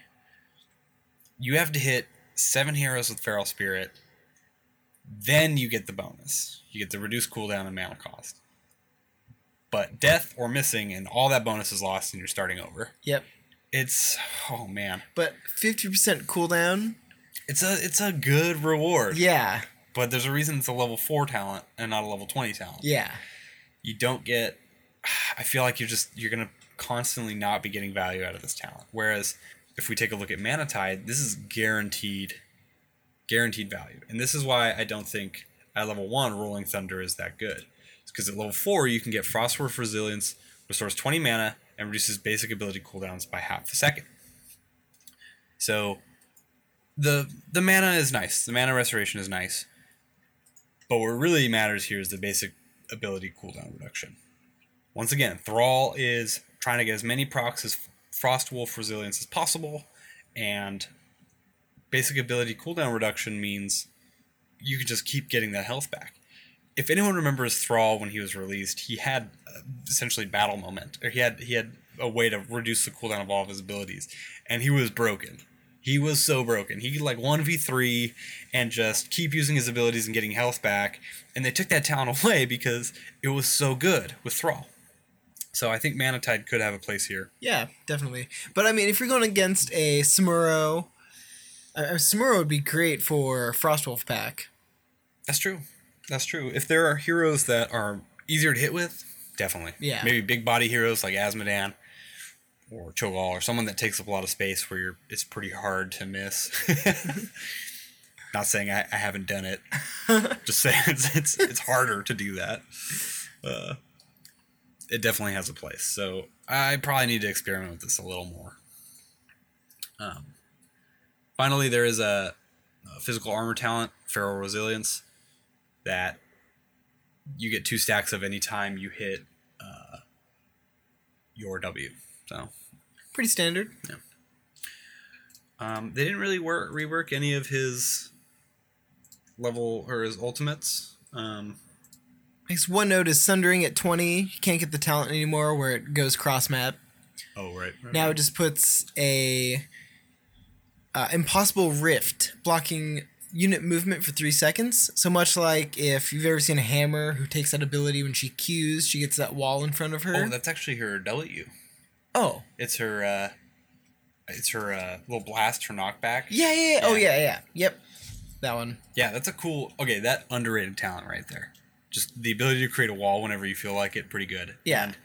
You have to hit seven heroes with Feral Spirit, then you get the bonus. You get the reduced cooldown and mana cost. But death or missing and all that bonus is lost and you're starting over. Yep. It's oh man. But 50% cooldown. It's a it's a good reward. Yeah. But there's a reason it's a level 4 talent and not a level 20 talent. Yeah. you don't get I feel like you're just you're gonna constantly not be getting value out of this talent. Whereas if we take a look at Mana Tide, this is guaranteed guaranteed value. And this is why I don't think at level one Rolling Thunder is that good. It's because at level four you can get Frostwolf Resilience, restores 20 mana, and reduces basic ability cooldowns by half a second. So the the mana is nice. The mana restoration is nice. But what really matters here is the basic ability cooldown reduction. Once again, Thrall is trying to get as many procs as Frostwolf Resilience as possible, and basic ability cooldown reduction means you can just keep getting that health back. If anyone remembers Thrall when he was released, he had uh, essentially battle moment, or he had he had a way to reduce the cooldown of all of his abilities, and he was broken. He was so broken. He like one v three and just keep using his abilities and getting health back. And they took that talent away because it was so good with Thrall. So I think Mana Tide could have a place here. Yeah, definitely. But I mean, if you're going against a Samuro, uh, Samuro would be great for Frostwolf pack. That's true. That's true. If there are heroes that are easier to hit with, definitely. Yeah. Maybe big body heroes like Azmodan or Cho'Gall or someone that takes up a lot of space where you're it's pretty hard to miss. Not saying I, I haven't done it. Just saying it's, it's it's harder to do that. Uh, it definitely has a place. So I probably need to experiment with this a little more. Um, finally, there is a, a physical armor talent, Feral Resilience, that you get two stacks of any time you hit uh, your W. So Pretty standard. Yeah. um, they didn't really work rework any of his level or his ultimates. Um, Makes one note is Sundering at 20. You can't get the talent anymore where it goes cross map. oh right. right, Now right. it just puts a uh, impossible rift blocking unit movement for three seconds. So much like if you've ever seen a hammer who takes that ability when she cues, she gets that wall in front of her. oh, that's actually her W. oh. It's her. Uh, it's her uh, little blast, her knockback. Yeah, yeah, yeah. Oh, Yeah. yeah. Yep. That one. Yeah, that's a cool. Okay, that underrated talent right there. Just the ability to create a wall whenever you feel like it, pretty good. Yeah. And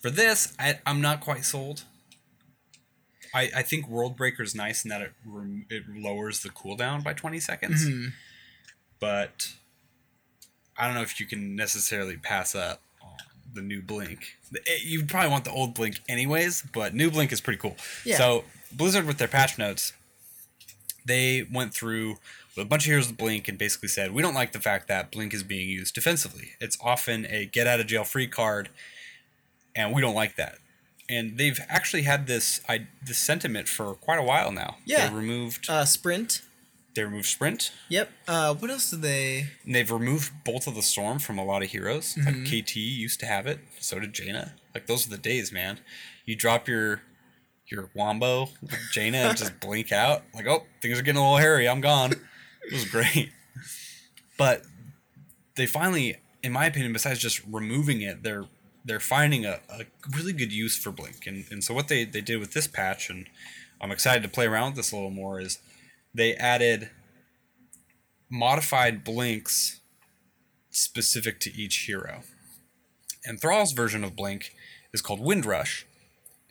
for this, I, I'm not quite sold. I, I think World Breaker is nice in that it rem- it lowers the cooldown by 20 seconds, Mhm. but I don't know if you can necessarily pass up the new Blink. Eh, You probably want the old Blink anyways, but new Blink is pretty cool. Yeah. So Blizzard with their patch notes, they went through with a bunch of heroes with Blink and basically said, we don't like the fact that Blink is being used defensively. It's often a get out of jail free card, and we don't like that. And they've actually had this I, this sentiment for quite a while now. Yeah. They removed Uh, sprint. They removed sprint. Yep. Uh, what else did they? And they've removed Bolt of the Storm from a lot of heroes. Like KT used to have it. So did Jaina. Like those are the days, man. You drop your your wombo Jaina and just blink out. Like, oh, things are getting a little hairy. I'm gone. It was great. But they finally, in my opinion, besides just removing it, they're they're finding a, a really good use for Blink. And and so what they, they did with this patch, and I'm excited to play around with this a little more, is they added modified blinks specific to each hero. And Thrall's version of Blink is called Wind Rush.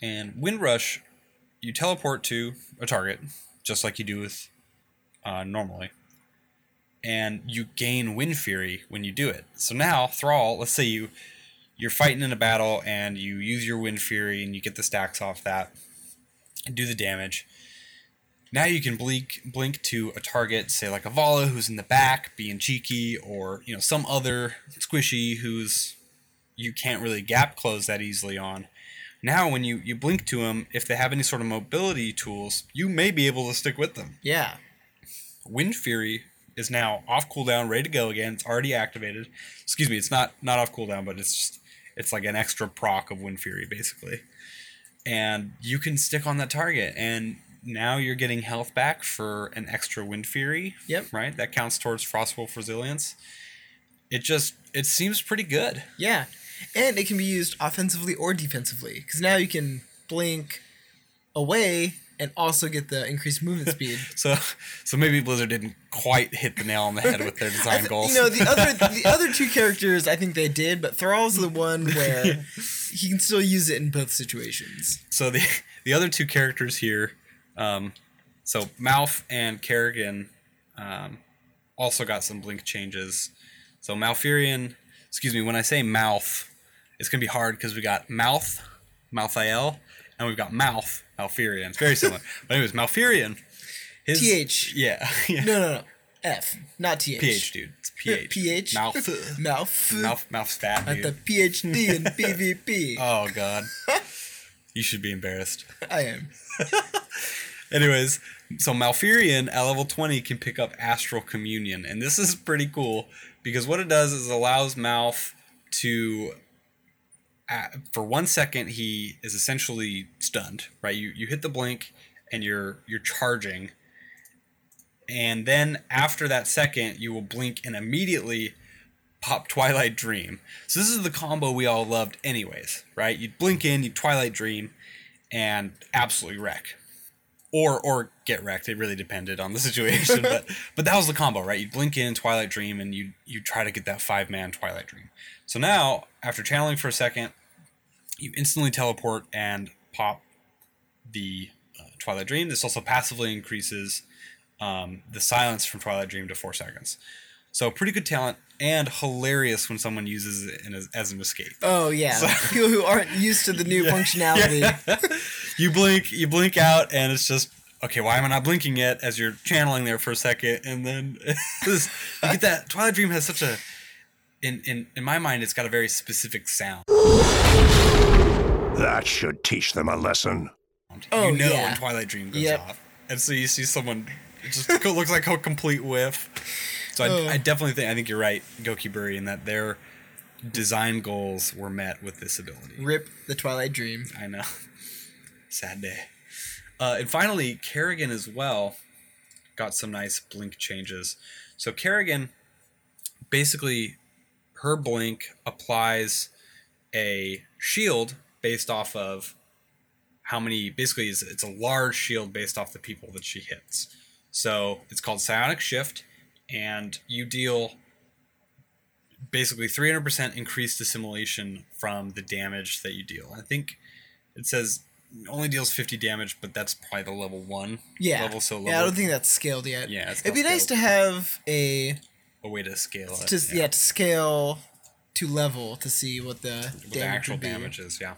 And Wind Rush, you teleport to a target, just like you do with uh, normally. and you gain Wind Fury when you do it. So now Thrall, let's say you you're fighting in a battle and you use your Wind Fury and you get the stacks off that and do the damage. Now you can blink blink to a target, say like a Valla who's in the back being cheeky, or you know some other squishy who's you can't really gap close that easily on. Now when you you blink to them, if they have any sort of mobility tools, you may be able to stick with them. Yeah. Wind Fury is now off cooldown, ready to go again. It's already activated. Excuse me, it's not not off cooldown, but it's just it's like an extra proc of Wind Fury basically. And you can stick on that target and now you're getting health back for an extra Wind Fury. Yep. Right? That counts towards Frostwolf resilience. It just it seems pretty good. Yeah. And it can be used offensively or defensively because now you can blink away and also get the increased movement speed. So so maybe Blizzard didn't quite hit the nail on the head with their design th- goals. You know, the other the other two characters I think they did, but Thrall's the one where he can still use it in both situations. so the the other two characters here, um, so Mouth and Kerrigan, um, also got some blink changes. So Malfurion, excuse me, when I say mouth, it's gonna be hard because we got mouth, Malthael, and we've got mouth, Malfurion. It's very similar. but anyways, Malfurion, his TH. yeah, yeah. No, no, no. F, not TH. PH dude, it's PH. PH. Mouth, Mouth. mouth, mouth's fat At the PhD in PvP. Oh god, you should be embarrassed. I am. Anyways, so Malfurion at level 20 can pick up Astral Communion, and this is pretty cool because what it does is allows Malf to, for one second, he is essentially stunned. Right, you you hit the blink, and you're you're charging, and then after that second, you will blink and immediately pop Twilight Dream. So this is the combo we all loved, anyways. Right, you blink in, you Twilight Dream, and absolutely wreck or or get wrecked. It really depended on the situation, but but that was the combo, right? You blink in Twilight Dream, and you you try to get that five man Twilight Dream. So now, after channeling for a second, you instantly teleport and pop the uh, Twilight Dream. This also passively increases um, the silence from Twilight Dream to four seconds. So pretty good talent and hilarious when someone uses it in as, as an escape. Oh yeah, So- people who aren't used to the new functionality. you blink, you blink out, and it's just okay. Why am I not blinking yet? As you're channeling there for a second, and then this, you get that. Twilight Dream has such a, in in in my mind, it's got a very specific sound. That should teach them a lesson. Oh, you know yeah. when Twilight Dream goes Yep. off, and so you see someone. It just looks like a complete whiff. So I, Oh. I definitely think I think you're right, Gokiburi, in that their design goals were met with this ability. Rip the Twilight Dream. I know. Sad day. Uh, and finally, Kerrigan as well got some nice blink changes. So Kerrigan, basically, her blink applies a shield based off of how many. Basically, it's, it's a large shield based off the people that she hits. So it's called Psionic Shift, and you deal basically 300% increased assimilation from the damage that you deal. I think it says only deals 50 damage, but that's probably the level one Yeah. level. So level, Yeah, I don't think that's scaled yet. Yeah, it's It'd be nice to have a a way to scale it. to yeah. to scale to level to see what the what damage the actual damage is, yeah.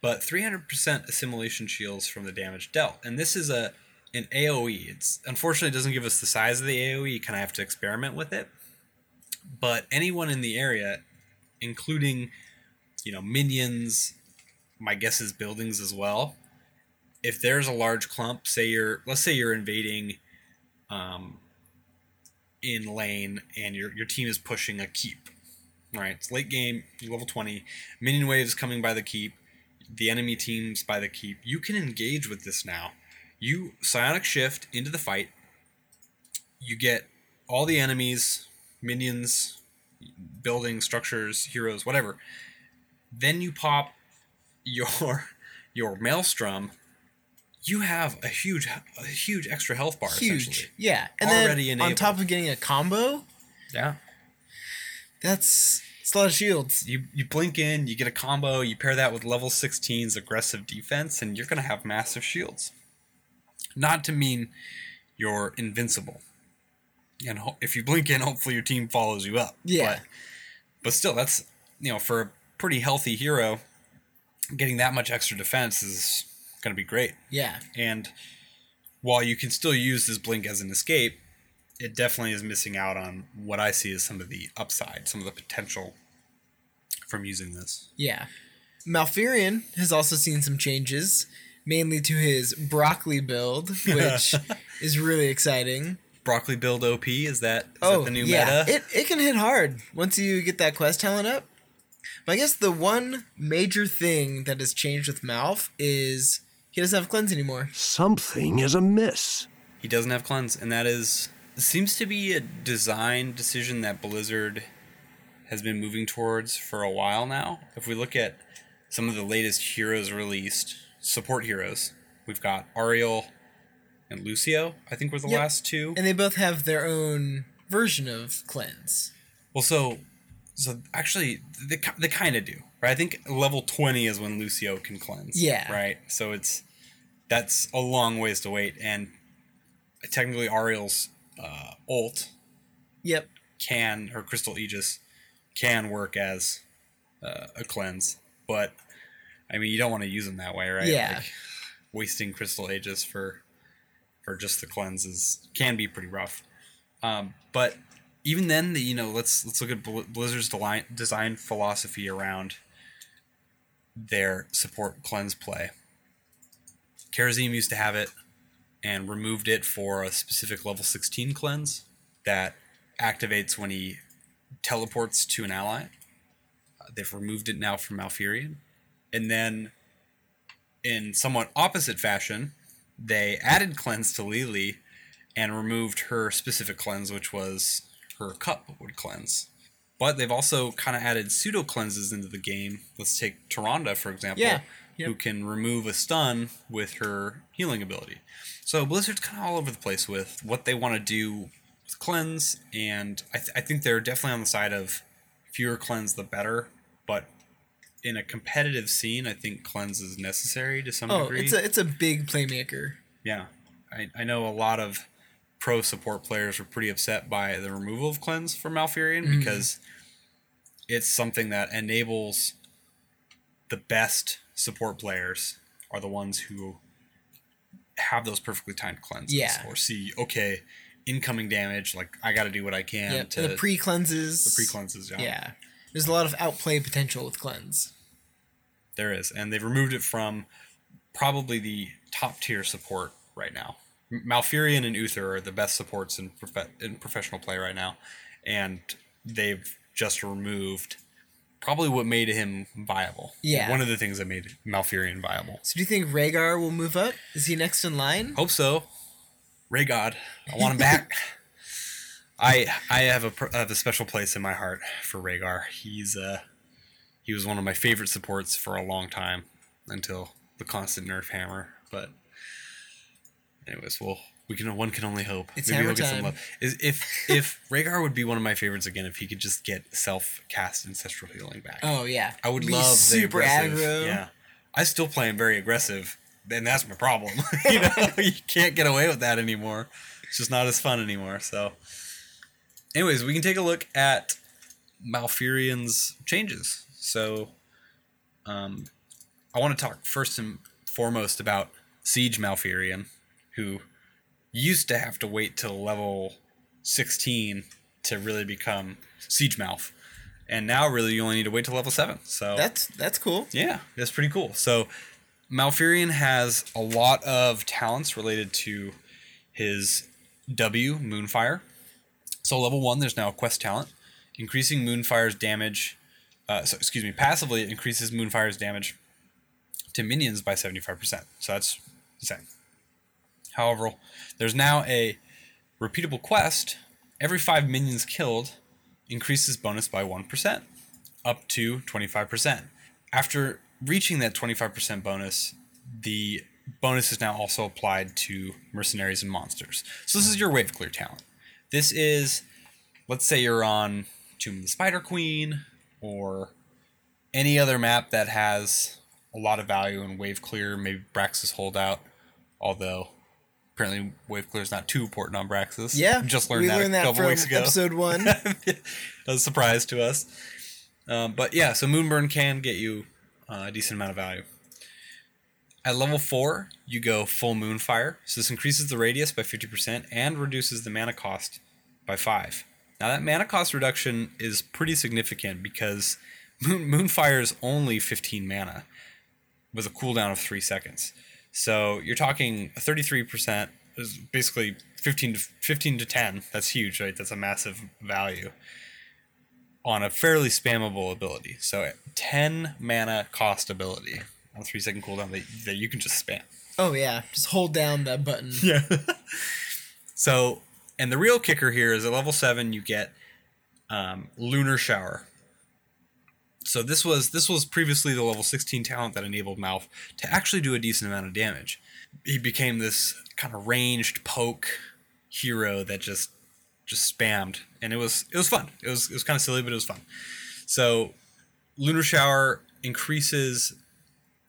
But 300% assimilation shields from the damage dealt, and this is a an AOE. It's unfortunately it doesn't give us the size of the AOE. You kind of have to experiment with it. But anyone in the area, including you know minions, my guess is buildings as well. If there's a large clump, say you're let's say you're invading, um, in lane and your your team is pushing a keep, right? It's late game, level 20, minion waves coming by the keep, the enemy teams by the keep. You can engage with this now. You psionic shift into the fight. You get all the enemies, minions, buildings, structures, heroes, whatever. Then you pop your your maelstrom. You have a huge a huge extra health bar Huge. Yeah. And Already then on top of getting a combo, Yeah. that's it's a lot of shields. You you blink in, you get a combo, you pair that with level 16's aggressive defense, and you're gonna have massive shields. Not to mean you're invincible. and ho- if you blink in, hopefully your team follows you up. Yeah. But, but still, that's you know for a pretty healthy hero, getting that much extra defense is going to be great. Yeah. And while you can still use this blink as an escape, it definitely is missing out on what I see as some of the upside, some of the potential from using this. Yeah. Malfurion has also seen some changes, mainly to his broccoli build, which is really exciting. Broccoli build OP is that is oh, that the new yeah. meta? It, it can hit hard once you get that quest talent up. But I guess the one major thing that has changed with Malf is he doesn't have cleanse anymore. Something is amiss. He doesn't have cleanse, and that is seems to be a design decision that Blizzard has been moving towards for a while now. If we look at some of the latest heroes released, support heroes, we've got Auriel and Lucio. I think were the Yep. last two. And they both have their own version of cleanse. Well, so so actually, they they kind of do, right? I think level twenty is when Lucio can cleanse. Yeah. Right. So it's that's a long ways to wait, and technically Auriel's uh, ult Yep. can her crystal aegis can work as uh, a cleanse, but I mean you don't want to use them that way, right? Yeah. Like, wasting crystal aegis for for just the cleanses can be pretty rough. Um, but even then, the, you know, let's let's look at Blizzard's design philosophy around their support cleanse play. Kharazim used to have it and removed it for a specific level 16 cleanse that activates when he teleports to an ally. Uh, they've removed it now from Malfurion. And then, in somewhat opposite fashion, they added cleanse to Li Li and removed her specific cleanse, which was her cup would cleanse. But they've also kind of added pseudo cleanses into the game. Let's take Tyrande, for example, Yeah, yep. who can remove a stun with her healing ability. So Blizzard's kind of all over the place with what they want to do with cleanse, and I, th- I think they're definitely on the side of fewer cleanse the better. In a competitive scene, I think cleanse is necessary to some Oh, degree. it's a it's a big playmaker. Yeah, I, I know a lot of pro support players were pretty upset by the removal of cleanse from Malfurion mm-hmm. because it's something that enables the best support players are the ones who have those perfectly timed cleanses Yeah. or see okay incoming damage like I got to do what I can Yep. to And the pre cleanses. the pre cleanses yeah. Yeah. There's a lot of outplay potential with cleanse. There is, and they've removed it from probably the top tier support right now. Malfurion and Uther are the best supports in prof- in professional play right now, and they've just removed probably what made him viable. Yeah. one of the things that made Malfurion viable. So do you think Rehgar will move up? Is he next in line? Hope so. Ray God, I want him back. I I have a have a special place in my heart for Rehgar. He's uh he was one of my favorite supports for a long time until the constant nerf hammer. But anyways, well we can one can only hope. It's hammer time. love. Is if if Rehgar would be one of my favorites again if he could just get self cast ancestral healing back. Oh yeah. I would Be love super the aggressive. aggro. Yeah, I still play him very aggressive, and that's my problem. you know, you can't get away with that anymore. It's just not as fun anymore. So, anyways, we can take a look at Malfurion's changes. So, um, I want to talk first and foremost about Siege Malfurion, who used to have to wait till level 16 to really become Siege Malf. And now really you only need to wait till level 7. So That's that's cool. yeah, that's pretty cool. So Malfurion has a lot of talents related to his W, Moonfire. So level 1 there's now a quest talent increasing Moonfire's damage uh, so excuse me, passively it increases Moonfire's damage to minions by 75%. So that's insane. However, there's now a repeatable quest. Every five minions killed increases bonus by 1%, up to 25%. After reaching that 25% bonus, the bonus is now also applied to mercenaries and monsters. So this is your wave clear talent. This is, let's say you're on Tomb of the Spider Queen or any other map that has a lot of value in wave clear, maybe Braxis holdout, although apparently wave clear is not too important on Braxis. Yeah, just learned we that learned a that couple from weeks ago. episode one. that was a surprise to us. Um, but yeah, so Moonburn can get you uh, a decent amount of value. At level 4, you go full Moonfire. So this increases the radius by 50% and reduces the mana cost by 5. Now that mana cost reduction is pretty significant because Moon, Moonfire is only 15 mana with a cooldown of 3 seconds. So you're talking 33% is basically 15 to 15 to 10. That's huge, right? That's a massive value on a fairly spammable ability. So 10 mana cost ability on a 3 second cooldown that, that you can just spam. oh yeah, just hold down that button. Yeah. so, and the real kicker here is at level seven you get um, Lunar Shower. So this was this was previously the level 16 talent that enabled Malf to actually do a decent amount of damage. He became this kind of ranged poke hero that just just spammed, and it was it was fun. It was it was kind of silly, but it was fun. So Lunar Shower increases,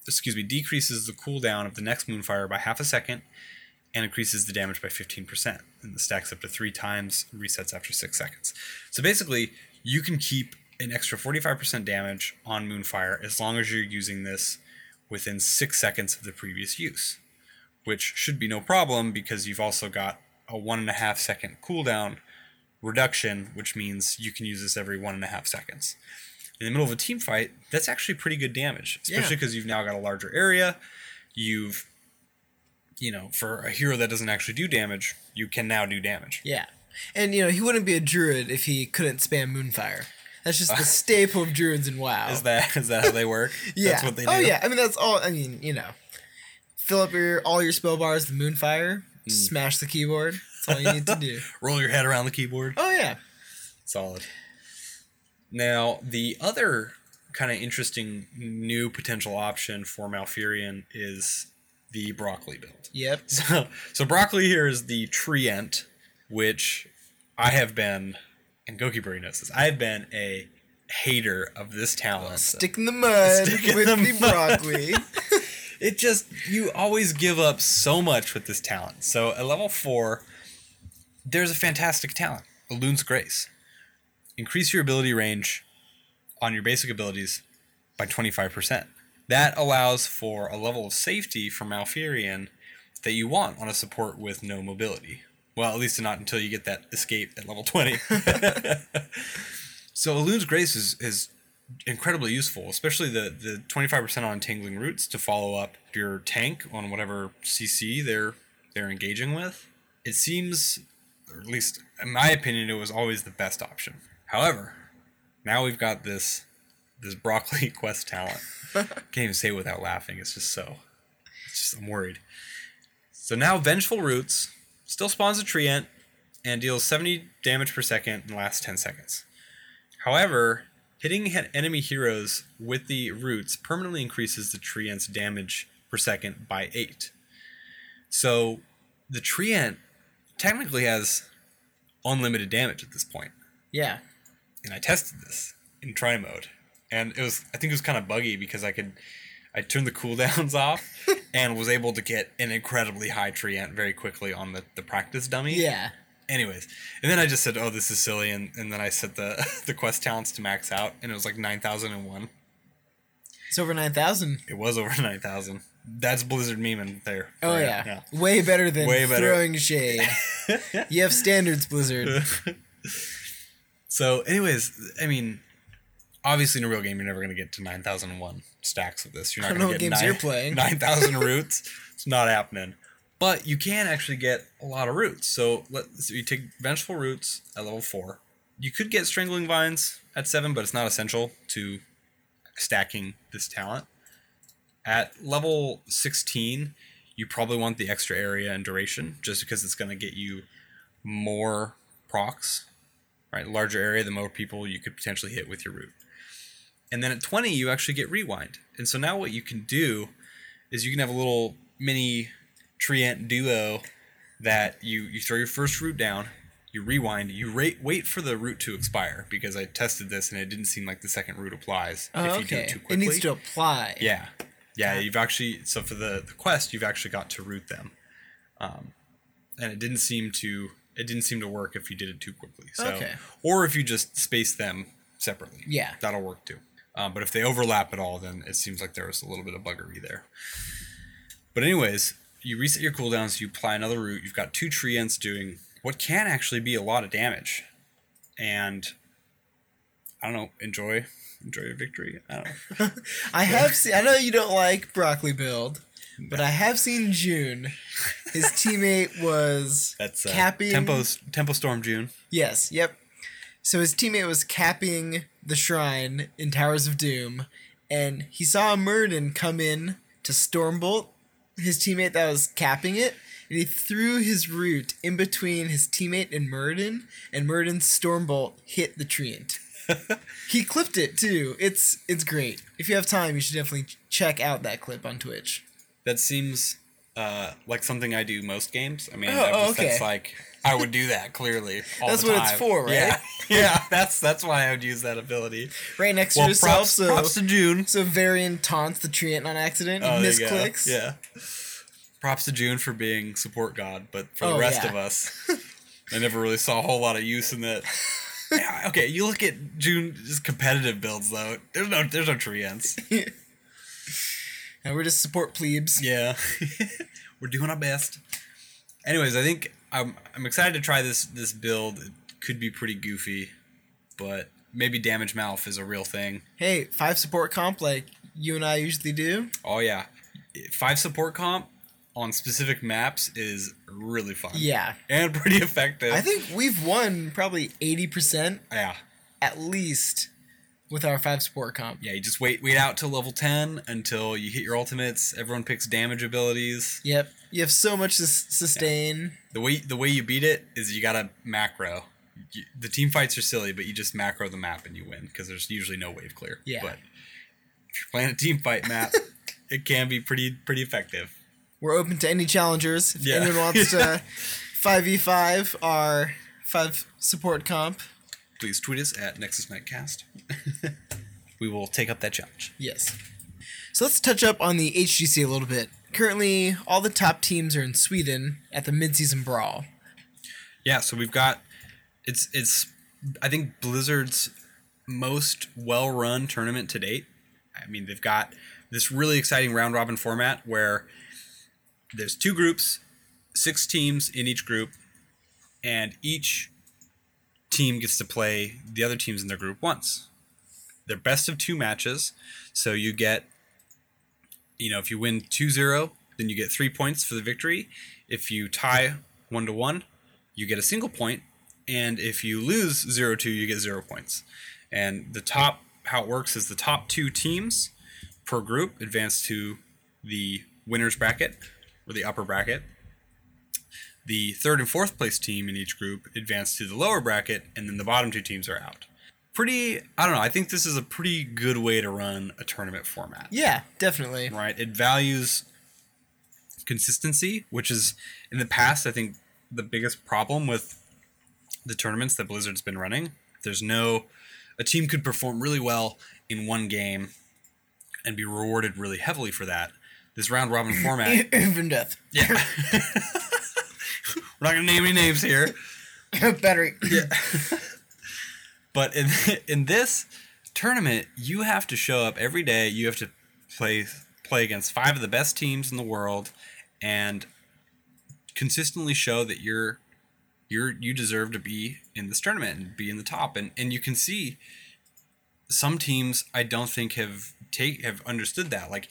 excuse me, decreases the cooldown of the next Moonfire by half a second, and increases the damage by 15%. And the stacks up to three times, resets after six seconds. So basically, you can keep an extra 45% damage on Moonfire as long as you're using this within six seconds of the previous use, which should be no problem because you've also got a one and a half second cooldown reduction, which means you can use this every one and a half seconds. In the middle of a team fight, that's actually pretty good damage, especially Yeah. because you've now got a larger area. You've you know, for a hero that doesn't actually do damage, you can now do damage. Yeah. And you know, he wouldn't be a druid if he couldn't spam Moonfire. That's just the staple of druids in WoW. Is that is that how they work? yeah. That's what they do. Oh yeah. I mean that's all I mean, you know. Fill up your all your spell bars with Moonfire, Hmm. smash the keyboard. That's all you need to do. Roll your head around the keyboard. Oh yeah. Solid. Now, the other kind of interesting new potential option for Malfurion is the broccoli build. Yep. So, so broccoli here is the treant, which I have been, and Gokiberry knows this. I've been a hater of this talent. Stick in the mud Stick with the the, broccoli. it just you always give up so much with this talent. So at level four, there's a fantastic talent, Elune's Grace. Increase your ability range on your basic abilities by 25%. That allows for a level of safety for Malfurion that you want on a support with no mobility. Well, at least not until you get that escape at level 20. so Elune's Grace is, is incredibly useful, especially the the 25% on Tangling roots to follow up your tank on whatever CC they're they're engaging with. It seems or at least in my opinion it was always the best option. However, now we've got this this broccoli quest talent. Can't even say it without laughing. It's just so it's just I'm worried. So now Vengeful Roots still spawns a treant and deals 70 damage per second in the last 10 seconds. However, hitting enemy heroes with the roots permanently increases the treant's damage per second by 8. So the treant technically has unlimited damage at this point. yeah. And I tested this in try mode. And it was I think it was kind of buggy because I could I turned the cooldowns off and was able to get an incredibly high tree treant very quickly on the, the practice dummy Yeah. anyways and then i just said oh this is silly and, and then i set the the quest talents to max out and it was like 9001 It's over nine thousand. it was over 9000 that's blizzard meme in there Oh Right, yeah. Way better than Way better. throwing shade. you have standards, Blizzard. So anyways i mean obviously in a real game you're never going to get to 9001 stacks of this. You're not going to get what games nine- you're playing. 9000 roots. It's not happening. But you can actually get a lot of roots. So let's so you take vengeful roots at level 4 you could get strangling vines at 7 but it's not essential to stacking this talent. At level 16 you probably want the extra area and duration just because it's going to get you more procs right larger area the more people you could potentially hit with your root and then at 20 you actually get rewind and so now what you can do is you can have a little mini treant duo that you you throw your first root down you rewind you rate, wait for the root to expire because i tested this and it didn't seem like the second root applies Oh, if you do it too quickly. It needs to apply. yeah, yeah. You've actually so for the, the quest, you've actually got to root them. Um, and it didn't seem to it didn't seem to work if you did it too quickly. So, Okay. or if you just space them separately. Yeah. that'll work too. Um, but if they overlap at all, then it seems like there was a little bit of buggery there. But anyways, you reset your cooldowns, you apply another root. You've got two treants doing what can actually be a lot of damage, and I don't know. Enjoy, enjoy your victory. I don't know. I have seen. I know you don't like broccoli build, but I have seen June. His teammate was That's uh, capping. Tempo's Tempo Storm June. Yes. Yep. So his teammate was capping the shrine in Towers of Doom, and he saw a Muradin come in to Stormbolt his teammate that was capping it, and he threw his root in between his teammate and Muradin, and Muradin's Stormbolt hit the treant. he clipped it too. It's it's great. If you have time, you should definitely check out that clip on Twitch. That seems uh, like something I do most games. I mean, Oh, okay. that's like I would do that clearly. All That's what it's for, right? Yeah, yeah. That's that's why I would use that ability. Right next to yourself, props, so props to June. so Varian taunts the treant on accident. Oh, misclicks. Yeah. Props to June for being support god, but for the Oh, rest yeah. of us, I never really saw a whole lot of use in that. Yeah, okay, you look at June just competitive builds though. There's no there's no treants. And we're just support plebes. Yeah, we're doing our best. Anyways, I think I'm I'm excited to try this this build. It could be pretty goofy, but maybe damage Malf is a real thing. Hey, five support comp like you and I usually do. Oh yeah, five support comp on specific maps is really fun. Yeah. and pretty effective. I think we've won probably 80% yeah, at least with our five support comp. yeah. You just wait wait out till level ten until you hit your ultimates. Everyone picks damage abilities. Yep. You have so much to s- sustain. The way the way you beat it is you gotta macro. You, the team fights are silly, but you just macro the map and you win because there's usually no wave clear. Yeah. But if you're playing a team fight map, it can be pretty pretty effective. We're open to any challengers. If Yeah. anyone wants to 5v5 our five support comp, Please tweet us at Nexus Nightcast. we will take up that challenge. yes. So let's touch up on the HGC a little bit. Currently, all the top teams are in Sweden at the midseason brawl. Yeah, so we've got it's it's I think Blizzard's most well-run tournament to date. I mean, they've got this really exciting round robin format where there's two groups, six teams in each group, and each team gets to play the other teams in their group once. They're best of two matches, so you get you know, if you win 2-0, then you get 3 points for the victory. If you tie 1 to 1, you get a single point, and if you lose 0 2, you get 0 points. And the top how it works is the top 2 teams per group advance to the winners bracket or the upper bracket. The third and fourth place team in each group advance to the lower bracket, and then the bottom two teams are out. Pretty, I don't know. I think this is a pretty good way to run a tournament format Yeah, definitely. right? It values consistency, which is in the past, I think, the biggest problem with the tournaments that Blizzard's been running. There's no, a team could perform really well in one game and be rewarded really heavily for that. This round robin format, Even death. yeah. We're not gonna name any names here. Battery. But in in this tournament, you have to show up every day. You have to play play against five of the best teams in the world, and consistently show that you're you're you deserve to be in this tournament and be in the top. And and you can see some teams I don't think have take have understood that. Like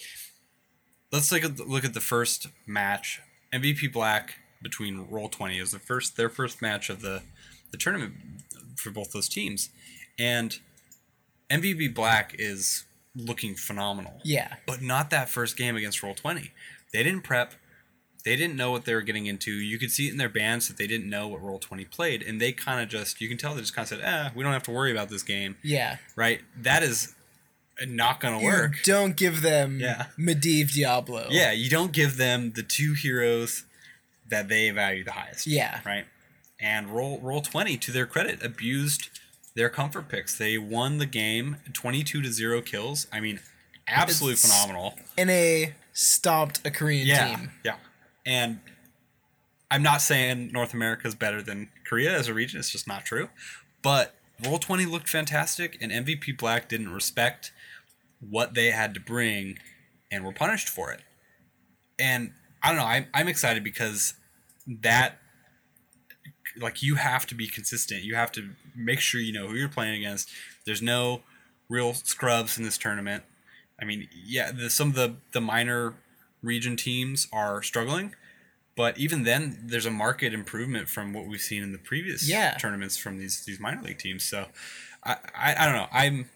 let's at the, look at the first match. MVP Black between Roll Twenty is the first their first match of the the tournament for both those teams, and MVP Black is looking phenomenal. Yeah. But not that first game against Roll Twenty. They didn't prep. They didn't know what they were getting into. You could see it in their bands that they didn't know what Roll Twenty played, and they kind of just you can tell they just kind of said, "Eh, we don't have to worry about this game." Yeah. Right? That is not going to work. Don't give them Yeah. Medivh Diablo. Yeah, you don't give them the two heroes that they value the highest. Yeah. Right. And roll roll twenty to their credit abused their comfort picks. They won the game twenty two to zero kills. I mean, absolutely It's- phenomenal. NA stomped a Korean Yeah. team. Yeah. And I'm not saying North America is better than Korea as a region. It's just not true. But Roll Twenty looked fantastic, and MVP Black didn't respect what they had to bring, and were punished for it. And I don't know. I'm I'm excited because that like you have to be consistent. You have to make sure you know who you're playing against. There's no real scrubs in this tournament. I mean, yeah, the, some of the the minor region teams are struggling, but even then, there's a market improvement from what we've seen in the previous Yeah. tournaments from these these minor league teams. So, I, I I don't know. I'm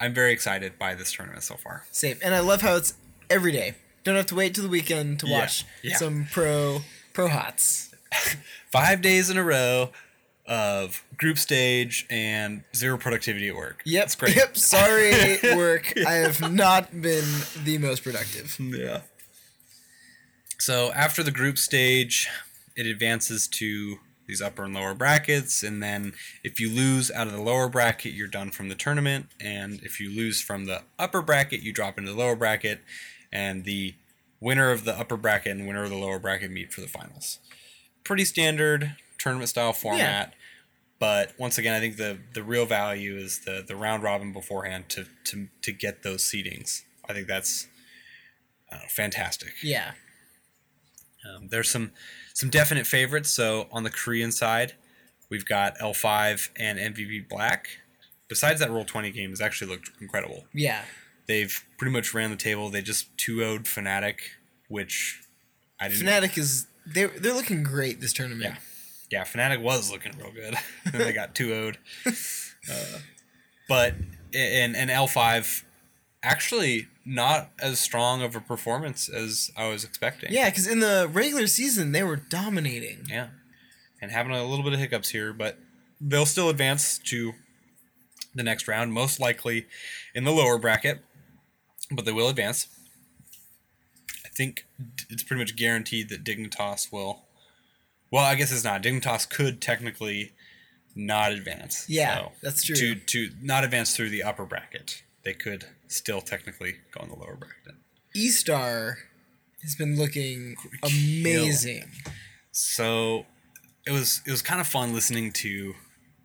I'm very excited by this tournament so far. Same. And I love how it's every day. Don't have to wait till the weekend to Yeah, watch yeah. some pro pro hots. Five days in a row of group stage and zero productivity at work. Yep. it's great. Yep. Sorry, work. I have not been the most productive. Yeah. So after the group stage, it advances to these upper and lower brackets, and then if you lose out of the lower bracket, you're done from the tournament, and if you lose from the upper bracket, you drop into the lower bracket, and the winner of the upper bracket and winner of the lower bracket meet for the finals. Pretty standard tournament style format. But once again, I think the, the real value is the, the round robin beforehand to, to, to get those seedings. I think that's uh, fantastic. Yeah. Um, there's some some definite favorites. So on the Korean side, we've got L5 and MVP Black. Besides that Roll 20 game, has actually looked incredible. Yeah. They've pretty much ran the table. They just 2-0'd Fnatic, which I didn't. Fnatic is they're they're looking great this tournament. Yeah, Yeah, Fnatic was looking real good. then they got 2-0'd. Uh, but and and L5 actually not as strong of a performance as I was expecting. Yeah, because in the regular season they were dominating. Yeah. And having a little bit of hiccups here, but they'll still advance to the next round, most likely in the lower bracket, but they will advance. I think it's pretty much guaranteed that Dignitas will. Well, I guess it's not. Dignitas could technically not advance. Yeah, so that's true. To to not advance through the upper bracket, they could still technically go in the lower bracket. E Star has been looking amazing. So it was it was kind of fun listening to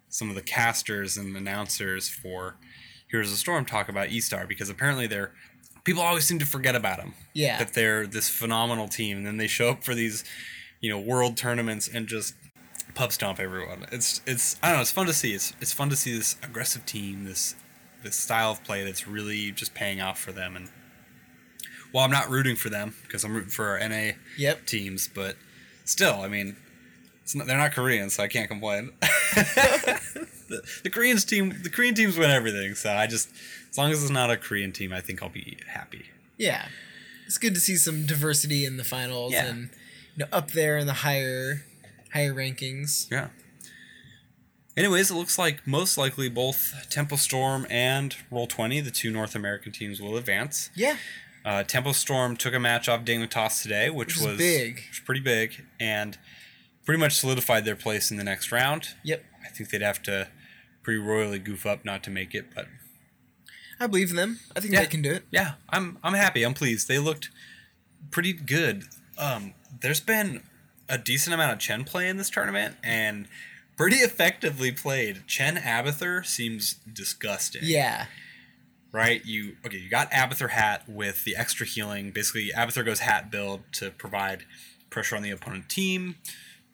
some of the casters and announcers for Heroes of Storm talk about E-Star because apparently they're people always seem to forget about them. Yeah. That they're this phenomenal team and then they show up for these, you know, world tournaments and just pub stomp everyone. It's it's I don't know, it's fun to see. It's it's fun to see this aggressive team, this this style of play that's really just paying off for them and well, I'm not rooting for them because I'm rooting for our NA Yep. teams, but still, I mean, it's not, they're not Korean, so I can't complain. the, the Koreans team, the Korean teams win everything, so I just, as long as it's not a Korean team, I think I'll be happy. Yeah. It's good to see some diversity in the finals Yeah. and you know up there in the higher higher rankings. Yeah. Anyways, it looks like most likely both Tempo Storm and Roll Twenty, the two North American teams, will advance. Yeah. Uh, Tempo Storm took a match off Dignitas today, which, Which was was big. which was pretty big, and pretty much solidified their place in the next round. Yep. I think they'd have to pretty royally goof up not to make it, but I believe in them. I think Yeah. they can do it. yeah, I'm I'm happy. I'm pleased. They looked pretty good. Um, there's been a decent amount of Chen play in this tournament, and pretty effectively played. Chen Abathur seems disgusting. Yeah. Right? You okay? You got Abathur hat with the extra healing. Basically, Abathur goes hat build to provide pressure on the opponent team,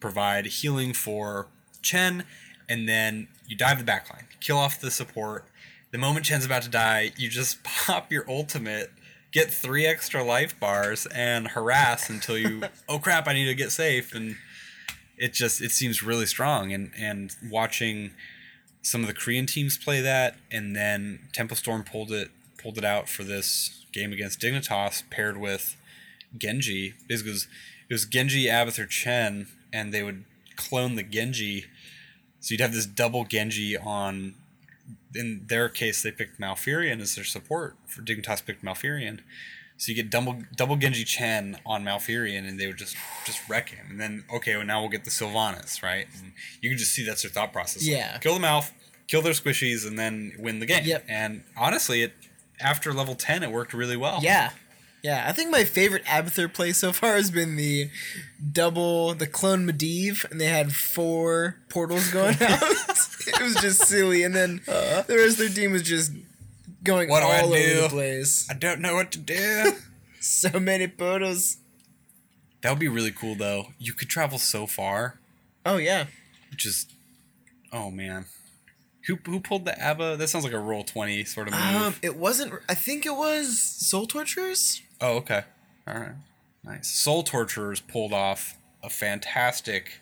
provide healing for Chen, and then you dive the backline, kill off the support. The moment Chen's about to die, you just pop your ultimate, get three extra life bars, and harass until you. oh crap! I need to get safe, and it just it seems really strong. And and watching some of the Korean teams play that, and then Tempo Storm pulled it pulled it out for this game against Dignitas, paired with Genji. Basically, it was, it was Genji, Abathur, Chen, and they would clone the Genji. So you'd have this double Genji on. In their case, they picked Malfurion as their support. For Dignitas, picked Malfurion. So you get double double Genji Chen on Malfurion, and they would just just wreck him. And then okay, well now we'll get the Sylvanas, right? And you can just see that's their thought process. Like, Yeah. kill the Malf, kill their squishies, and then win the game. Yep. And honestly, it after level ten, it worked really well. Yeah. Yeah, I think my favorite Abathur play so far has been the double, the clone Medivh, and they had four portals going out. It was just silly, and then the rest of their team was just going What do I all over do? the place. I don't know what to do. So many photos. that would be really cool though. You could travel so far. Oh yeah, Just oh man. Who who pulled the ABBA? That sounds like a roll twenty sort of move. um, it wasn't. I think it was Soul Torturers. oh, okay. Alright. Nice. Soul Torturers pulled off a fantastic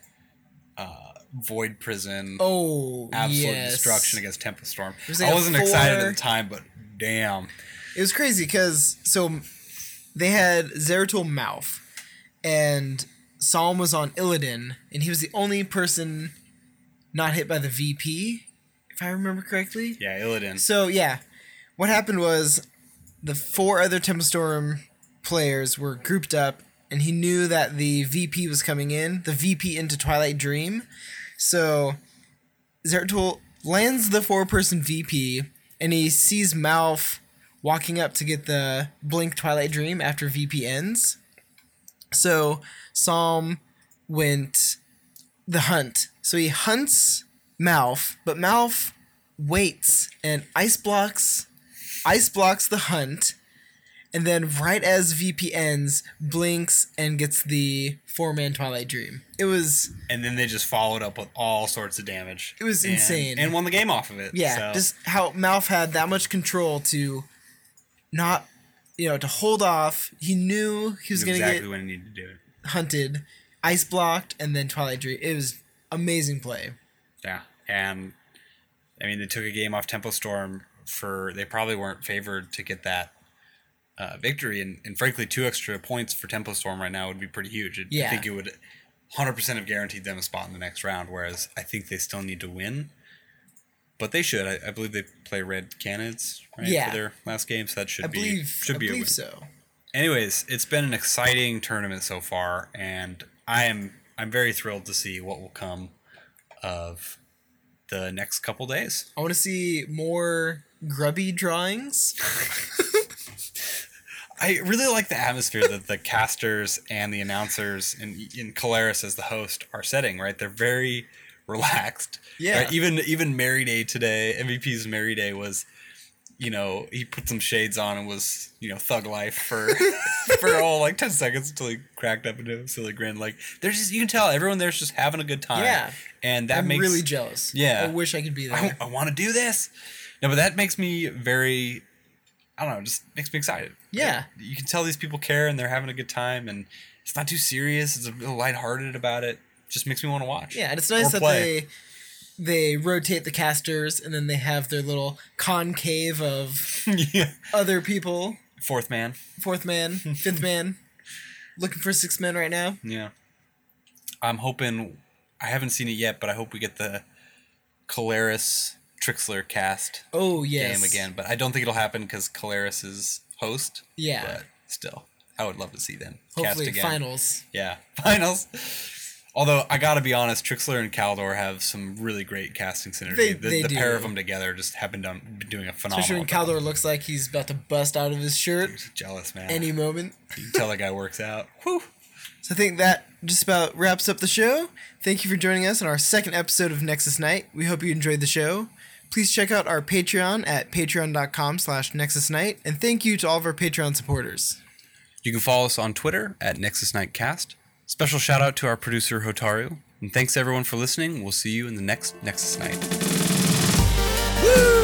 uh, Void Prison Oh, absolute yes. destruction against Tempo Storm. was I like a wasn't excited at the time, but damn. It was crazy because so they had Zeratul Malf, and Psalm was on Illidan, and he was the only person not hit by the VP, if I remember correctly. Yeah, Illidan. So yeah, what happened was the four other Tempo Storm players were grouped up, and he knew that the VP was coming in, the VP into Twilight Dream. So Zeratul lands the four-person VP, and he sees Malf walking up to get the Blink Twilight Dream after VP ends. So Psalm went the hunt. So he hunts Malf, but Malf waits and ice blocks ice blocks the hunt and then right as VP ends blinks and gets the four man Twilight Dream. It was and then they just followed up with all sorts of damage. It was And- insane. And won the game off of it. yeah, so. just how Malf had that much control to not you know to hold off. He knew he was to exactly get when he needed to do it. hunted, ice blocked and then Twilight Dream. It was amazing play. Yeah, and I mean they took a game off Tempo Storm for they probably weren't favored to get that uh, victory, and, and frankly, two extra points for Tempo Storm right now would be pretty huge. It- I think it would 100% have guaranteed them a spot in the next round. Whereas I think they still need to win, but they should. I, I believe they play Red Canids right Yeah. for their last game, so that should I be believe should I be a believe win. so. Anyways, it's been an exciting tournament so far, and I am I'm very thrilled to see what will come of the next couple days. I want to see more grubby drawings. I really like the atmosphere that the casters and the announcers and in Kaelaris as the host are setting. Right, they're very relaxed. Yeah. Right? Even even Mary Day today, MVP's Mary Day was, you know, he put some shades on and was you know thug life for for all like ten seconds until he cracked up into a silly grin. Like there's just you can tell everyone there's just having a good time. Yeah. and that I'm makes really jealous. Yeah. I wish I could be there. I, I want to do this. No, but that makes me very, I don't know, just makes me excited. Yeah. You can tell these people care and they're having a good time and it's not too serious. It's a little lighthearted about it. Just makes me want to watch. Yeah, and it's nice that play. they they rotate the casters and then they have their little concave of yeah. other people. Fourth man. Fourth man, fifth man, looking for six men right now. Yeah. I'm hoping, I haven't seen it yet, but I hope we get the Kaelaris Trikslyr cast Oh yes, game again. But I don't think it'll happen because Kaelaris is host. Yeah. But still, I would love to see them Hopefully cast again. finals. Yeah, finals. Although I gotta be honest, Trikslyr and Khaldor have some really great casting synergy. They- the they the pair of them together just have been done been doing a phenomenal. Especially when job. Looks like he's about to bust out of his shirt jealous man. any moment. you can tell that guy works out. Whew. So I think that just about wraps up the show. Thank you for joining us on our second episode of Nexus Night. We hope you enjoyed the show. Please check out our Patreon at patreon.com slash Nexus Night. And thank you to all of our Patreon supporters. You can follow us on Twitter at Nexus Nightcast. Special shout out to our producer Hotaru, and thanks everyone for listening. We'll see you in the next Nexus Night. Woo!